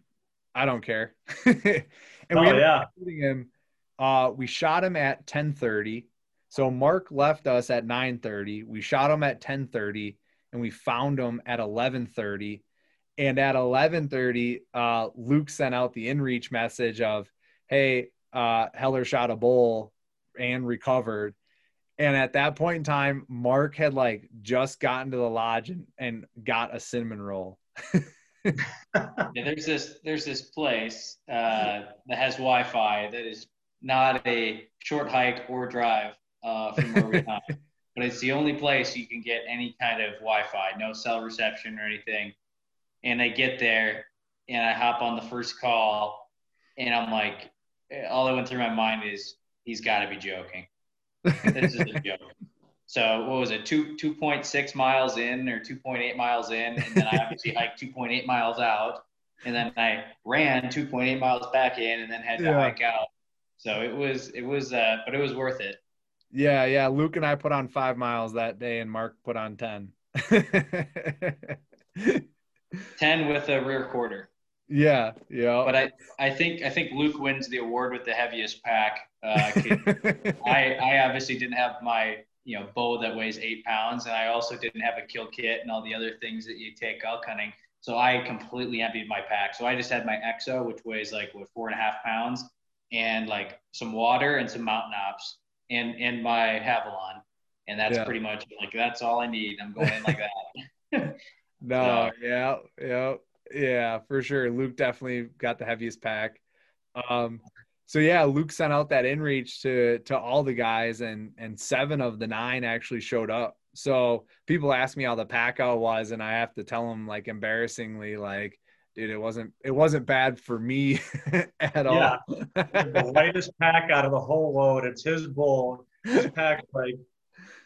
I don't care. [LAUGHS] and oh we yeah. him. Uh, we shot him at 10:30. So Mark left us at 9:30. We shot him at 10:30, and we found him at 11:30. And at 11:30, uh, Luke sent out the inReach message of, "Hey, uh, Heller shot a bull and recovered." And at that point in time, Mark had like just gotten to the lodge and, and got a cinnamon roll. [LAUGHS] Yeah, there's this there's this place uh, that has Wi-Fi that is not a short hike or drive uh, from where we [LAUGHS] but it's the only place you can get any kind of Wi-Fi, no cell reception or anything. And I get there and I hop on the first call, and I'm like, all that went through my mind is he's got to be joking. This is a [LAUGHS] joke. So what was it, two two point six miles in or two point eight miles in, and then I obviously [LAUGHS] hiked two point eight miles out, and then I ran two point eight miles back in, and then had to Yeah. hike out. So it was it was uh, but it was worth it. Yeah, yeah. Luke and I put on five miles that day, and Mark put on ten. [LAUGHS] Ten with a rear quarter. yeah, yeah. But I I think I think Luke wins the award with the heaviest pack. Uh, [LAUGHS] I I obviously didn't have my you know bow that weighs eight pounds, and I also didn't have a kill kit and all the other things that you take elk hunting. So I completely emptied my pack. So I just had my EXO, which weighs like what four and a half pounds, and like some water and some mountain ops, and and my Havalon, and that's Yeah. pretty much like that's all I need. I'm going in like that. [LAUGHS] no, yeah, yeah, yeah, for sure. Luke definitely got the heaviest pack. Um, so yeah, Luke sent out that inReach to to all the guys, and and seven of the nine actually showed up. So people ask me how the pack out was, and I have to tell them like embarrassingly, like, dude, it wasn't it wasn't bad for me [LAUGHS] at all. Yeah. the lightest pack out of the whole load. It's his bull. His pack's like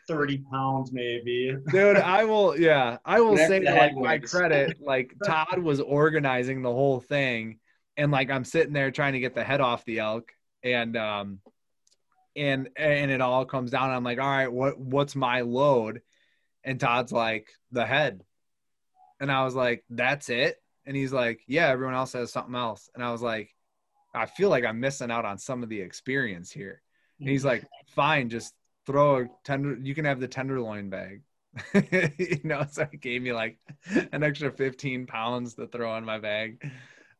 30 pounds maybe. dude i will yeah i will say like my credit [LAUGHS] like todd was organizing the whole thing and like i'm sitting there trying to get the head off the elk and um and and it all comes down i'm like all right what what's my load and todd's like the head and i was like that's it and he's like yeah everyone else has something else and i was like i feel like i'm missing out on some of the experience here and he's like, [LAUGHS] fine, just throw a tender. You can have the tenderloin bag. [LAUGHS] you know, so he gave me like an extra 15 pounds to throw on my bag.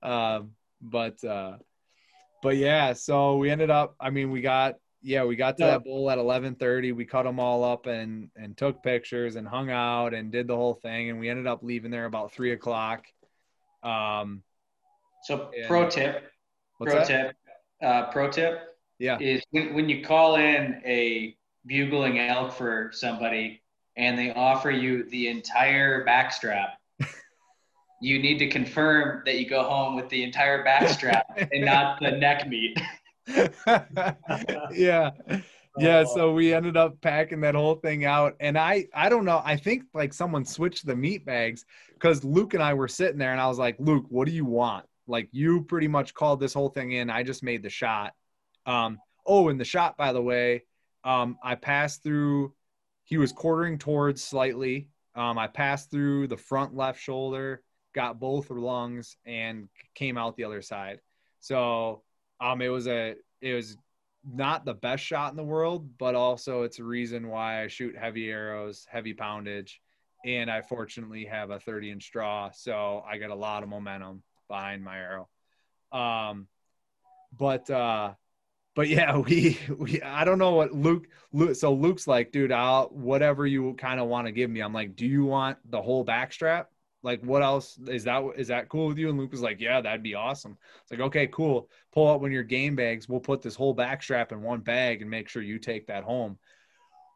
Um, but, uh, but yeah, so we ended up, I mean, we got, yeah, we got to that bowl at 1130. We cut them all up and, and took pictures and hung out and did the whole thing. And we ended up leaving there about three o'clock. Um, So pro tip, pro that? tip, uh, pro tip Yeah. is when, when you call in a bugling elk for somebody and they offer you the entire backstrap, [LAUGHS] you need to confirm that you go home with the entire backstrap and not the neck meat. [LAUGHS] yeah yeah Oh, so we ended up packing that whole thing out and i i don't know i think like someone switched the meat bags because luke and i were sitting there and i was like luke what do you want? Like you pretty much called this whole thing in i just made the shot. Um oh and the shot by the way um i passed through he was quartering towards slightly um i passed through the front left shoulder got both lungs and came out the other side. So um it was a it was not the best shot in the world, but also it's a reason why I shoot heavy arrows, heavy poundage, and I fortunately have a 30 inch draw, so I get a lot of momentum behind my arrow. Um, but uh, but yeah, [LAUGHS] we we I don't know what Luke Luke. So Luke's like, dude, I'll whatever you kind of want to give me. I'm like, do you want the whole backstrap? Like, what else is that? Is that cool with you? And Luke was like, yeah, that'd be awesome. It's like, okay, cool. Pull out one of your game bags. We'll put this whole backstrap in one bag and make sure you take that home.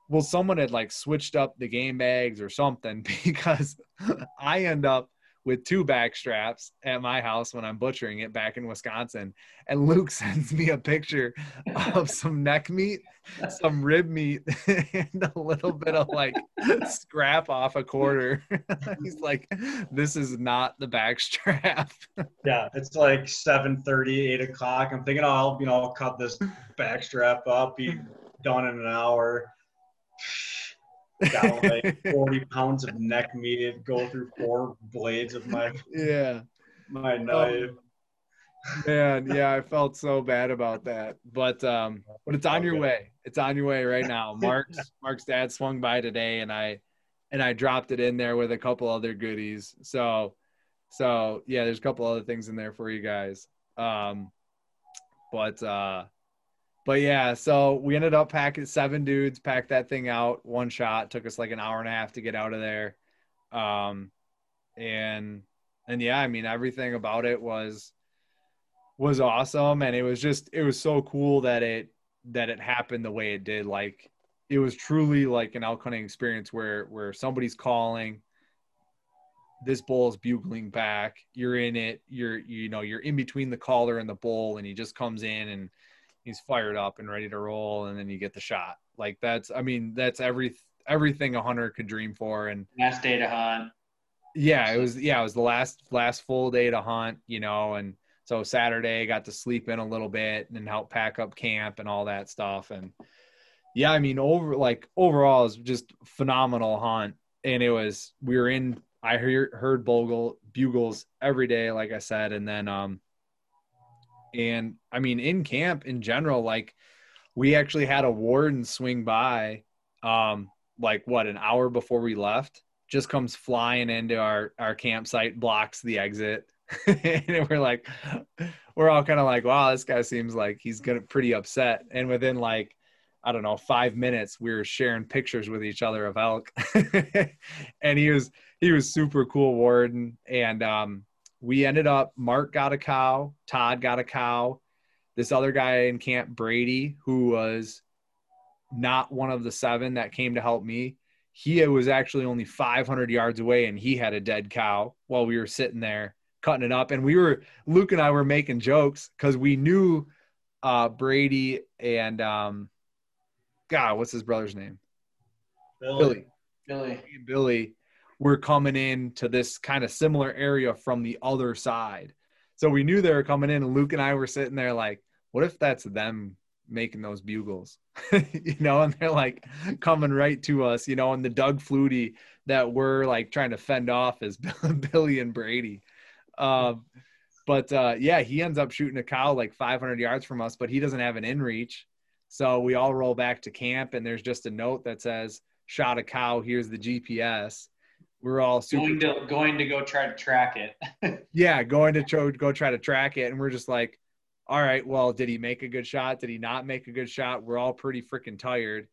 Well, someone had like switched up the game bags or something [LAUGHS] because I end up with two back straps at my house when I'm butchering it back in Wisconsin. And Luke [LAUGHS] sends me a picture of some neck meat, some rib meat, [LAUGHS] and a little bit of like scrap off a quarter. [LAUGHS] He's like, this is not the back strap. Yeah, it's like 7:30, 8 o'clock. I'm thinking, oh, I'll you know, I'll cut this back strap up, be done in an hour. Got like [LAUGHS] 40 pounds of neck meat go through four blades of my yeah my knife. Man, yeah, I felt so bad about that. But um but it's on your way. It's on your way right now. Mark's Mark's dad swung by today and I and I dropped it in there with a couple other goodies. So so yeah, there's a couple other things in there for you guys. Um but uh but yeah, so we ended up packing seven dudes, packed that thing out, one shot, took us like an hour and a half to get out of there. Um and and yeah, I mean everything about it was was awesome. And it was just it was so cool that it that it happened the way it did. Like it was truly like an elk hunting experience where where somebody's calling this bull is bugling back. You're in it. You're you know you're in between the caller and the bull and he just comes in and he's fired up and ready to roll and then you get the shot. Like that's i mean that's every everything a hunter could dream for. And Last day to hunt. yeah it was yeah it was the last last full day to hunt you know and so saturday got to sleep in a little bit and help pack up camp and all that stuff. And yeah i mean over like overall was just phenomenal hunt. And it was we were in i heard heard bogle bugles every day like i said. And then um and i mean in camp in general like we actually had a warden swing by um like what an hour before we left just comes flying into our our campsite blocks the exit. [LAUGHS] And we're like [GASPS] we're all kind of like wow this guy seems like he's gonna pretty upset. And within like i don't know five minutes we were sharing pictures with each other of elk. [LAUGHS] And he was he was super cool warden. And um we ended up mark got a cow todd got a cow. This other guy in camp brady who was not one of the seven that came to help me he was actually only 500 yards away and he had a dead cow while we were sitting there cutting it up. And we were luke and i were making jokes because we knew uh brady and um god what's his brother's name? Billy. Billy. Billy. Billy were coming in to this kind of similar area from the other side. So we knew they were coming in and luke and i were sitting there like what if that's them making those bugles? [LAUGHS] You know and they're like coming right to us you know and the doug flutie that we're like trying to fend off is [LAUGHS] billy and brady. Um but uh yeah he ends up shooting a cow like 500 yards from us but he doesn't have an in reach. So we all roll back to camp and there's just a note that says shot a cow here's the gps we're all super Going to going to go try to track it. [LAUGHS] yeah, going to go try to track it, and we're just like, all right, well, did he make a good shot? Did he not make a good shot? We're all pretty freaking tired,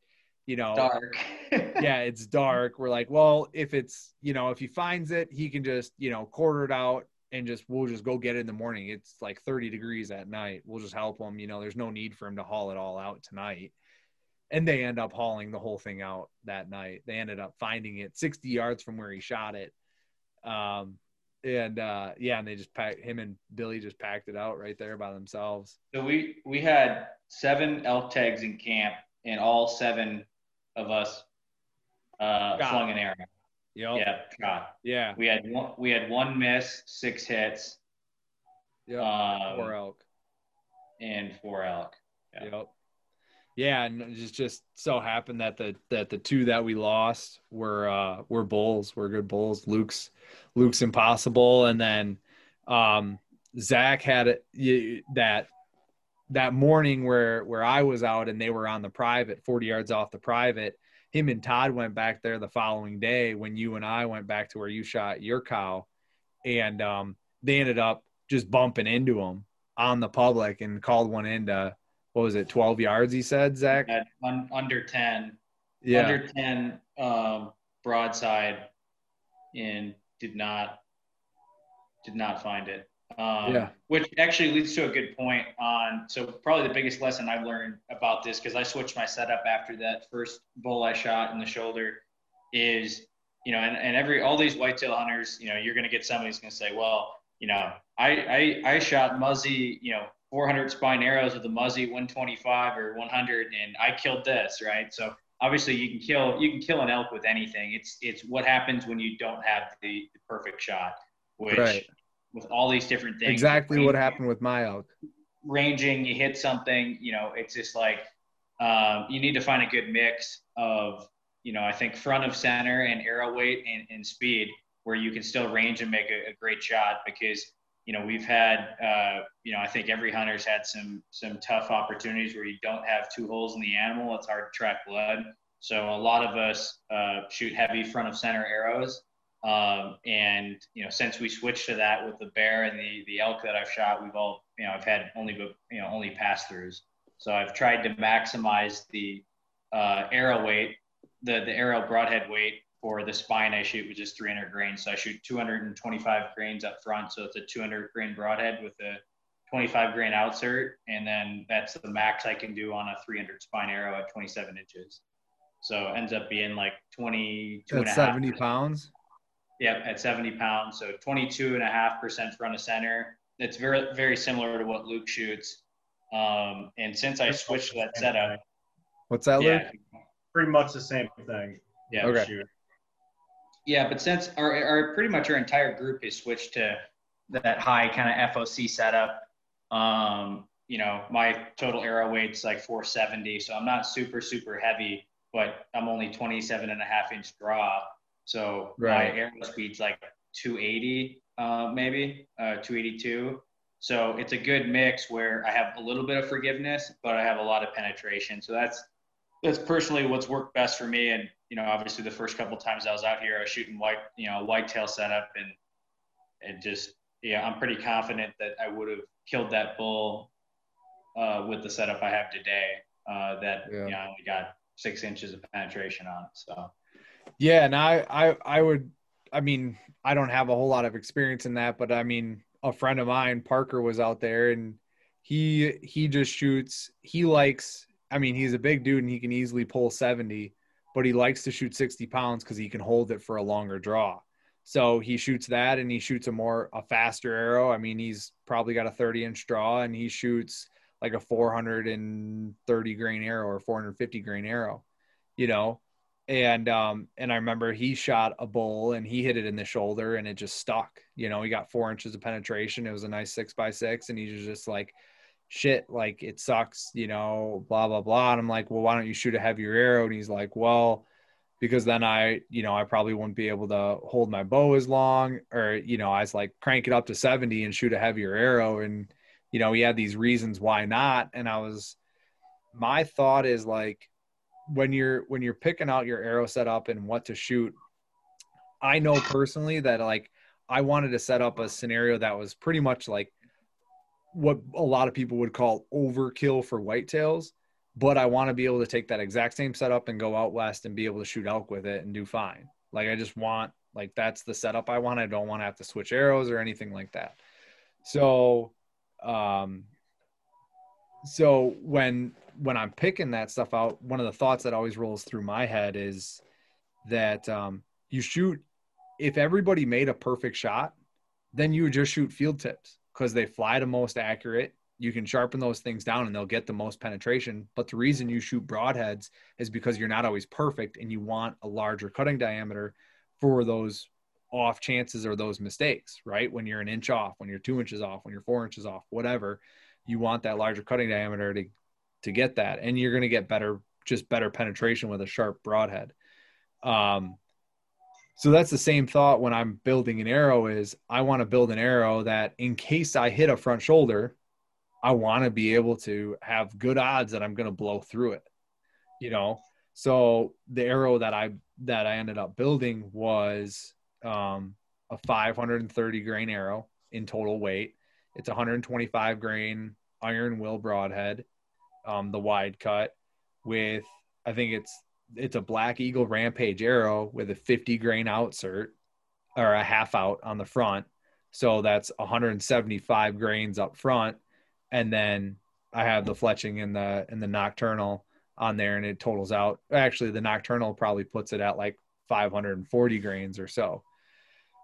you know. Dark. [LAUGHS] Yeah, it's dark. We're like, well, if it's you know, if he finds it, he can just you know quarter it out and just we'll just go get it in the morning. It's like 30 degrees at night. We'll just help him. You know, there's no need for him to haul it all out tonight. And they end up hauling the whole thing out that night. They ended up finding it 60 yards from where he shot it. Um, and uh, yeah, and they just packed him and Billy just packed it out right there by themselves. So we we had seven elk tags in camp, and all seven of us uh, flung an arrow. Yep. Yeah, shot. Yeah. We had one. We had one miss, six hits, Yeah. um, Four elk. and four elk. Yeah. Yep. Yeah, and it just just so happened that the that the two that we lost were uh were bulls, were good bulls. Luke's Luke's impossible, and then um Zach had it that that morning where where I was out and they were on the private, 40 yards off the private. Him and Todd went back there the following day when you and I went back to where you shot your cow, and um they ended up just bumping into him on the public and called one into what was it 12 yards he said zach Had un, under ten. yeah Under ten um, broadside, and did not did not find it. Um, Yeah. Which actually leads to a good point on. So probably the biggest lesson I've learned about this because I switched my setup after that first bull I shot in the shoulder is you know, and, and every all these whitetail hunters, you know, you're gonna get somebody who's gonna say, well, you know, I I, I shot muzzy, you know, 400 spine arrows with a muzzy 125 or 100, and I killed this, right? So obviously you can kill you can kill an elk with anything. It's it's what happens when you don't have the, the perfect shot, which Right. with all these different things. exactly what happened with my elk Ranging, you hit something, you know, it's just like um, you need to find a good mix of you know, I think front of center and arrow weight and, and speed where you can still range and make a, a great shot because you know we've had uh, you know I think every hunter's had some some tough opportunities where you don't have two holes in the animal. It's hard to track blood. So a lot of us uh, shoot heavy front of center arrows. Um, and you know, since we switched to that with the bear and the the elk that I've shot, we've all you know I've had only you know only pass throughs. So I've tried to maximize the uh, arrow weight, the the arrow broadhead weight for the spine I shoot, which is 300 grains. So I shoot 225 grains up front, so it's a 200 grain broadhead with a 25 grain outsert, and then that's the max I can do on a 300 spine arrow at 27 inches. So it ends up being like 22 at 70 pounds. Yeah, at 70 pounds. So 22 and a half percent front of center. It's very, very similar to what Luke shoots. Um, and since I switched to that setup, what's that, Luke? Yeah, pretty much the same thing. Yeah. Okay. Shoot. Yeah, but since our, our pretty much our entire group has switched to that high kind of FOC setup, um, you know, my total arrow weight's like 470, so I'm not super super heavy, but I'm only 27 and a half inch draw, so right. my arrow speed's like 280, uh, maybe uh, 282. So it's a good mix where I have a little bit of forgiveness, but I have a lot of penetration. So that's that's personally what's worked best for me. And you know, obviously the first couple times I was out here, I was shooting white, you know, whitetail setup, and and just yeah, I'm pretty confident that I would have killed that bull uh, with the setup I have today. Uh, that yeah. you know, I only got six inches of penetration on it. So yeah, and I I I would, I mean, I don't have a whole lot of experience in that, but I mean, a friend of mine, Parker, was out there and he he just shoots. He likes. I mean, he's a big dude and he can easily pull 70 but he likes to shoot 60 pounds because he can hold it for a longer draw. So he shoots that and he shoots a more a faster arrow. I mean, he's probably got a 30 inch draw and he shoots like a 430 grain arrow or 450 grain arrow, you know. And um and I remember he shot a bull and he hit it in the shoulder and it just stuck. You know, he got four inches of penetration. It was a nice six by six, and he was just like, shit, like it sucks, you know, blah, blah, blah. And I'm like, well, why don't you shoot a heavier arrow? And he's like, well, because then I, you know, I probably wouldn't be able to hold my bow as long or, you know, I was like, crank it up to 70 and shoot a heavier arrow. And, you know, he had these reasons why not. And I was, my thought is like, when you're, when you're picking out your arrow setup and what to shoot, I know personally that like, I wanted to set up a scenario that was pretty much like what a lot of people would call overkill for whitetails but I want to be able to take that exact same setup and go out west and be able to shoot elk with it and do fine. Like I just want like that's the setup I want. I don't want to have to switch arrows or anything like that. So um so when when I'm picking that stuff out, one of the thoughts that always rolls through my head is that um you shoot if everybody made a perfect shot, then you would just shoot field tips because they fly the most accurate. You can sharpen those things down and they'll get the most penetration. But the reason you shoot broadheads is because you're not always perfect and you want a larger cutting diameter for those off chances or those mistakes, right? When you're an inch off, when you're two inches off, when you're four inches off, whatever, you want that larger cutting diameter to to get that. And you're gonna get better, just better penetration with a sharp broadhead. Um, so that's the same thought when I'm building an arrow is I want to build an arrow that in case I hit a front shoulder, I want to be able to have good odds that I'm going to blow through it. You know, so the arrow that I that I ended up building was um, a 530 grain arrow in total weight. It's 125 grain iron will broadhead, um, the wide cut with I think it's it's a black eagle rampage arrow with a 50 grain outsert or a half out on the front. So that's 175 grains up front. And then i have the fletching in the in the Nockturnal on there and it totals out. Actually the Nockturnal probably puts it at like 540 grains or so.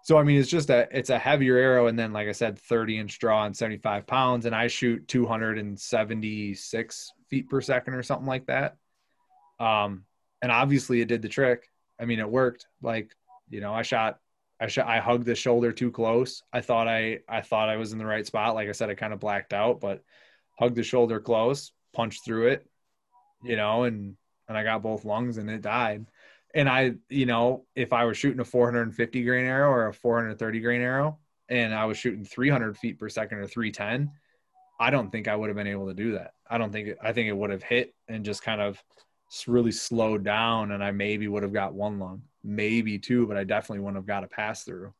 So i mean it's just a it's a heavier arrow and then like i said 30 inch draw and 75 pounds. And i shoot 276 feet per second or something like that. Um and obviously it did the trick. I mean, it worked. Like, you know, I shot, I shot, I hugged the shoulder too close. I thought I, I thought I was in the right spot. Like I said, I kind of blacked out, but hugged the shoulder close, punched through it, you know, and, and I got both lungs and it died. and I, you know, if I was shooting a 450 grain arrow or a 430 grain arrow, and I was shooting 300 feet per second or 310, I don't think I would have been able to do that. I don't think I think it would have hit and just kind of really slowed down, and I maybe would have got one lung, maybe two, but I definitely wouldn't have got a pass through.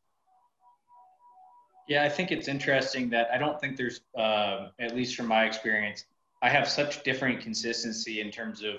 Yeah, I think it's interesting that I don't think there's, uh, at least from my experience, I have such different consistency in terms of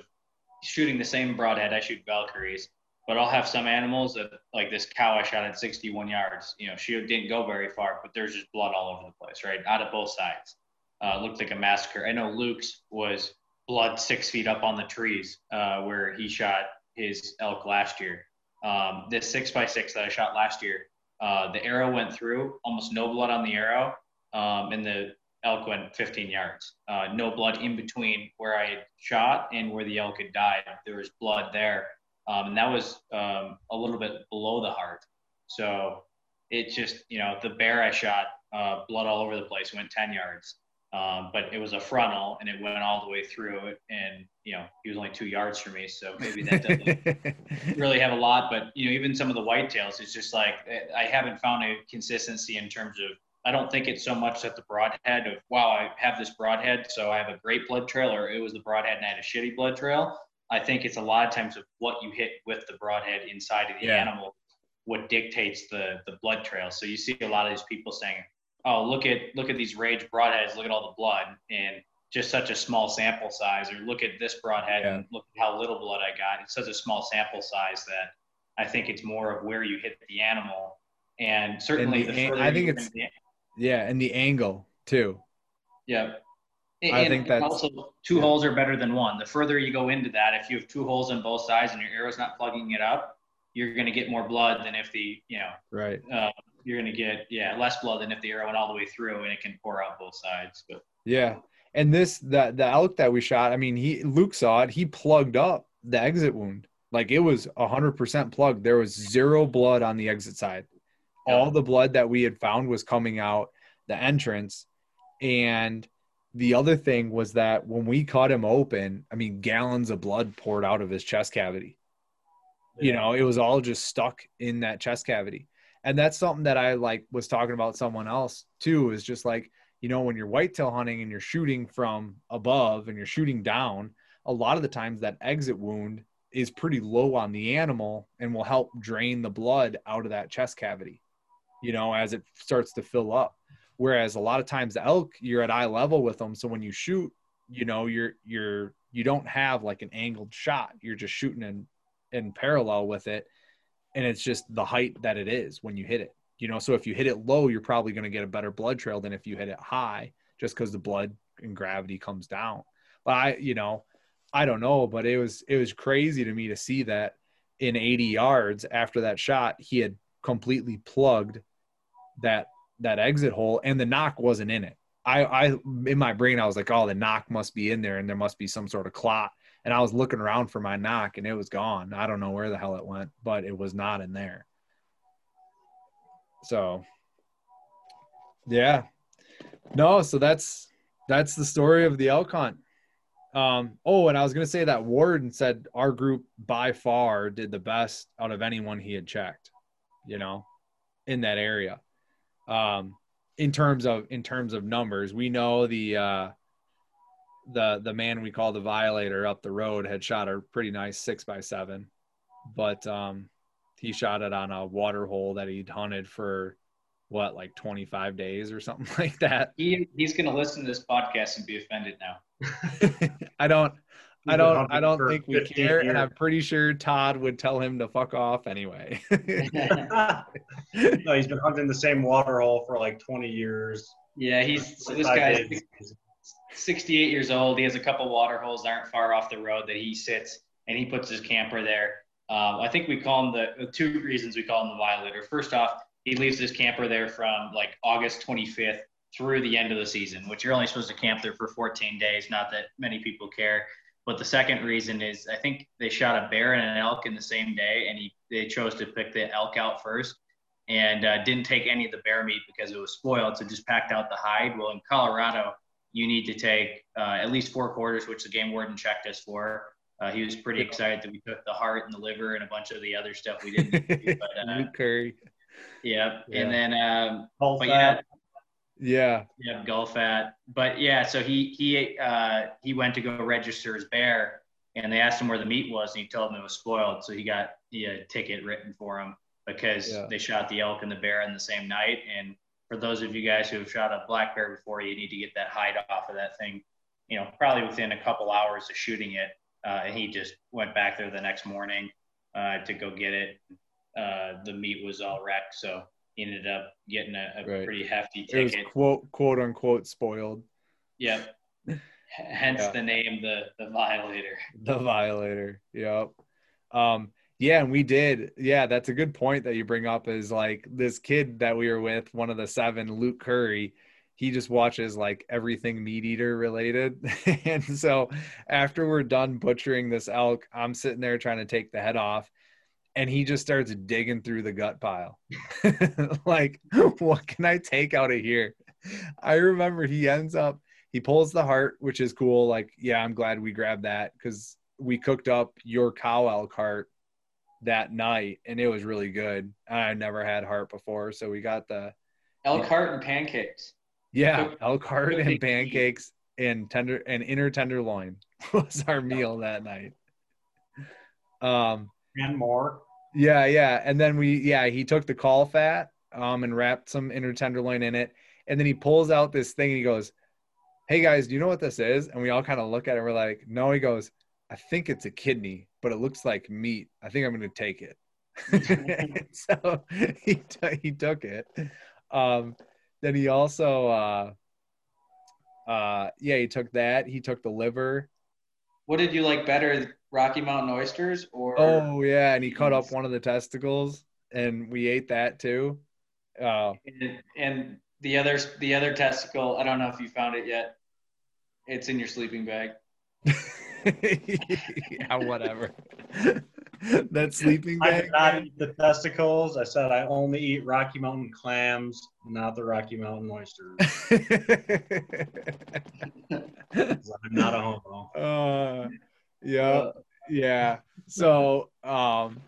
shooting the same broadhead. I shoot Valkyries, but I'll have some animals that, like this cow I shot at 61 yards. You know, she didn't go very far, but there's just blood all over the place, right? Out of both sides. Uh, looked like a massacre. I know Luke's was blood six feet up on the trees uh, where he shot his elk last year. Um, this six by six that I shot last year, uh, the arrow went through, almost no blood on the arrow, um, and the elk went 15 yards. Uh, no blood in between where I had shot and where the elk had died. There was blood there, um, and that was um, a little bit below the heart. So it just, you know, the bear I shot, uh, blood all over the place, went 10 yards. Um, but it was a frontal and it went all the way through it. And, you know, he was only two yards from me. So maybe that doesn't [LAUGHS] really have a lot. But, you know, even some of the whitetails, it's just like I haven't found a consistency in terms of, I don't think it's so much that the broadhead of, wow, I have this broadhead, so I have a great blood trail, or it was the broadhead and I had a shitty blood trail. I think it's a lot of times of what you hit with the broadhead inside of the yeah. animal, what dictates the the blood trail. So you see a lot of these people saying, oh look at look at these rage broadheads look at all the blood and just such a small sample size or look at this broadhead yeah. and look at how little blood i got it's such a small sample size that i think it's more of where you hit the animal and certainly and the, the i think it's yeah and the angle too yeah and, I think that also two yeah. holes are better than one. The further you go into that, if you have two holes on both sides and your arrow's not plugging it up, you're going to get more blood than if the you know right uh, you're going to get yeah less blood than if the arrow went all the way through and it can pour out both sides. But yeah, and this the the elk that we shot, I mean, he Luke saw it. He plugged up the exit wound like it was hundred percent plugged. There was zero blood on the exit side. Yeah. All the blood that we had found was coming out the entrance, and the other thing was that when we cut him open, I mean, gallons of blood poured out of his chest cavity. Yeah. You know, it was all just stuck in that chest cavity and that's something that I like was talking about someone else too is just like you know when you're whitetail hunting and you're shooting from above and you're shooting down a lot of the times that exit wound is pretty low on the animal and will help drain the blood out of that chest cavity you know as it starts to fill up. Whereas a lot of times elk you're at eye level with them. So when you shoot you know you're you're you don't have like an angled shot. You're just shooting in in parallel with it and it's just the height that it is when you hit it you know? So if you hit it low you're probably going to get a better blood trail than if you hit it high just because the blood and gravity comes down. But i you know i don't know but it was it was crazy to me to see that in 80 yards after that shot he had completely plugged that that exit hole and the nock wasn't in it. I i in my brain i was like oh the nock must be in there and there must be some sort of clot and I was looking around for my nock and it was gone. I don't know where the hell it went, but it was not in there. So yeah. No, so that's that's the story of the elk hunt. Um, oh, and I was gonna say that Warden said our group by far did the best out of anyone he had checked, you know, in that area. Um, in terms of in terms of numbers, we know the uh the the man we call the violator up the road had shot a pretty nice six by seven, but um, he shot it on a water hole that he'd hunted for what like 25 days or something [LAUGHS] like that. He, he's going to listen to this podcast and be offended now. [LAUGHS] I don't. I don't. I don't think we care, years. and I'm pretty sure Todd would tell him to fuck off anyway. [LAUGHS] no, he's been hunting the same water hole for like 20 years. Yeah, he's so this guy. 68 years old. He has a couple water holes that aren't far off the road that he sits and he puts his camper there. Um, I think we call him the two reasons we call him the violator. First off, he leaves his camper there from like August 25th through the end of the season, which you're only supposed to camp there for 14 days. Not that many people care. But the second reason is I think they shot a bear and an elk in the same day, and he they chose to pick the elk out first and uh, didn't take any of the bear meat because it was spoiled, so just packed out the hide. Well, in Colorado, you need to take uh, at least four quarters, which the game warden checked us for. uh, he was pretty excited that we took the heart and the liver and a bunch of the other stuff we didn't. do, [LAUGHS] but uh, Luke Curry. yeah. Yeah. and then um, but yeah, fat. Yeah. yeah, Gulf at. But yeah, so he he uh, he went to go register his bear, and they asked him where the meat was, and he told them it was spoiled. So he got he a ticket written for him because Yeah. they shot the elk and the bear in the same night. And for those of you guys who have shot a black bear before, you need to get that hide off of that thing. You know, probably within a couple hours of shooting it. Uh, and he just went back there the next morning uh, to go get it. Uh, the meat was all wrecked, so he ended up getting a, a Right. pretty hefty It was ticket. quote quote unquote spoiled. Yep. [LAUGHS] Hence Yeah. the name, the the violator. The violator. Yep. Um, yeah, and we did. Yeah, that's a good point that you bring up is like this kid that we were with, one of the seven, Luke Curry, he just watches like everything MeatEater related. [LAUGHS] and so after we're done butchering this elk, I'm sitting there trying to take the head off. And he just starts digging through the gut pile. [LAUGHS] like, [LAUGHS] what can I take out of here? I remember he ends up he pulls the heart, which is cool. Like, yeah, I'm glad we grabbed that because we cooked up your cow elk heart that night and it was really good. I never had heart before, so we got the Elk Yeah. heart and pancakes. yeah elk heart and pancakes and tender and inner tenderloin [LAUGHS] was our meal that night. Um, and more. yeah, yeah. And then we, yeah, he took the caul fat um, and wrapped some inner tenderloin in it. And then he pulls out this thing and he goes, Hey guys, do you know what this is? And we all kind of look at it. And we're like, No, he goes, I think it's a kidney, but it looks like meat. I think I'm going to take it. [LAUGHS] [LAUGHS] so he, t- he took it. Um, then he also, uh, uh, yeah, he took that. He took the liver. What did you like better, Rocky Mountain oysters or? Oh yeah, and he cut up one of the testicles, and we ate that too. Uh, And, and the other the other testicle. I don't know if you found it yet. It's in your sleeping bag. [LAUGHS] [LAUGHS] yeah, whatever. [LAUGHS] that sleeping I bag. did not eat the testicles. I said I only eat Rocky Mountain clams, not the Rocky Mountain oysters. [LAUGHS] I'm not a homo. uh, yeah, yeah. So, um,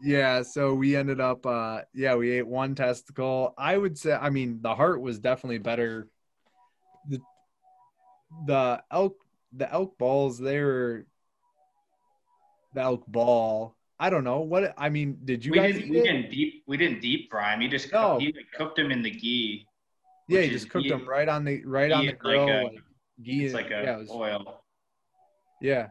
yeah. So we ended up, uh, yeah, we ate one testicle. I would say, I mean, the heart was definitely better. The the elk, the elk balls, they were the elk ball. I don't know what. I mean, did you we guys? didn't we didn't deep we didn't deep fry him. He just No. cooked, he like, cooked him in the ghee. Yeah, which you just cooked ghee- them right on the right on the grill. Like a, like, ghee it's like a yeah, it was- oil. Yeah.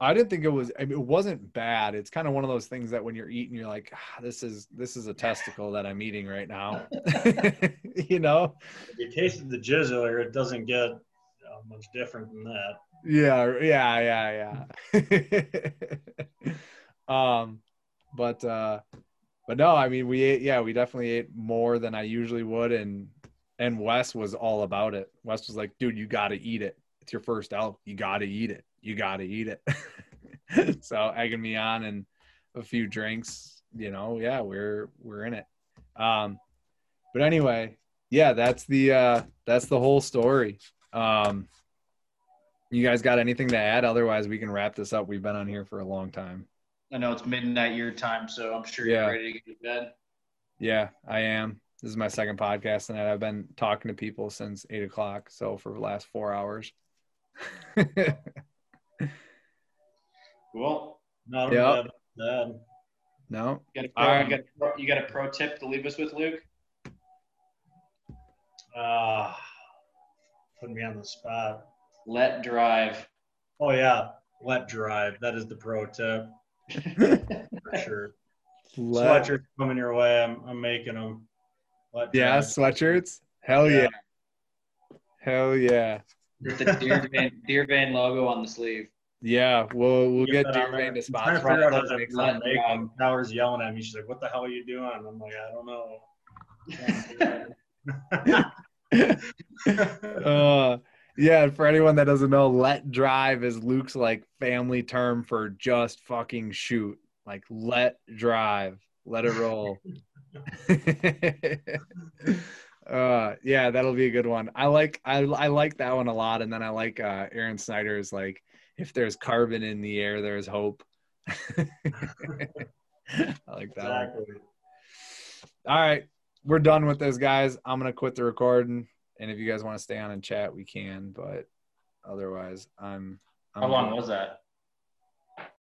I didn't think it was I mean it wasn't bad. It's kind of one of those things that when you're eating you're like ah, this is this is a testicle that I'm eating right now. [LAUGHS] you know? If you tasted the jizzler, it doesn't get much different than that. Yeah, yeah, yeah, yeah. [LAUGHS] um but uh but no, I mean we ate yeah, we definitely ate more than I usually would and and Wes was all about it. Wes was like, dude, you gotta eat it. It's your first elk. You gotta eat it. You gotta eat it. [LAUGHS] so egging me on and a few drinks, you know, yeah, we're we're in it. Um but anyway, yeah, that's the uh that's the whole story. Um you guys got anything to add? Otherwise we can wrap this up. We've been on here for a long time. I know it's midnight your time, so I'm sure Yeah. you're ready to get to bed. Yeah, I am. This is my second podcast tonight. I've been talking to people since eight o'clock, so for the last four hours. [LAUGHS] Cool. Not Yep. bad. no, You got, pro, All right. you, got a pro, you got a pro tip to leave us with, Luke? Uh, putting me on the spot. Let drive. Oh yeah, let drive. That is the pro tip for [LAUGHS] sure. Let- Sweatshirts coming your way. I'm, I'm making them. Let yeah, drive. sweatshirts. Hell yeah. Yeah. hell yeah, With the Deer Van, Deer Van logo on the sleeve. yeah. We'll we'll get that on Deer Van there. to I'm trying to sponsor. figure out to Make how make them. Tower's yelling at me. She's like, "What the hell are you doing?" I'm like, "I don't know." [LAUGHS] [LAUGHS] uh, yeah, for anyone that doesn't know, let drive is Luke's like family term for just fucking shoot. Like let drive, let it roll. [LAUGHS] [LAUGHS] uh yeah, that'll be a good one. I like I I like that one a lot. And then I like uh Aron Snyder's like if there's carbon in the air, there's hope. I like that. Exactly. One. All right, we're done with this, guys. I'm gonna quit the recording, and if you guys want to stay on and chat, we can. But otherwise, I'm. I'm How long was that?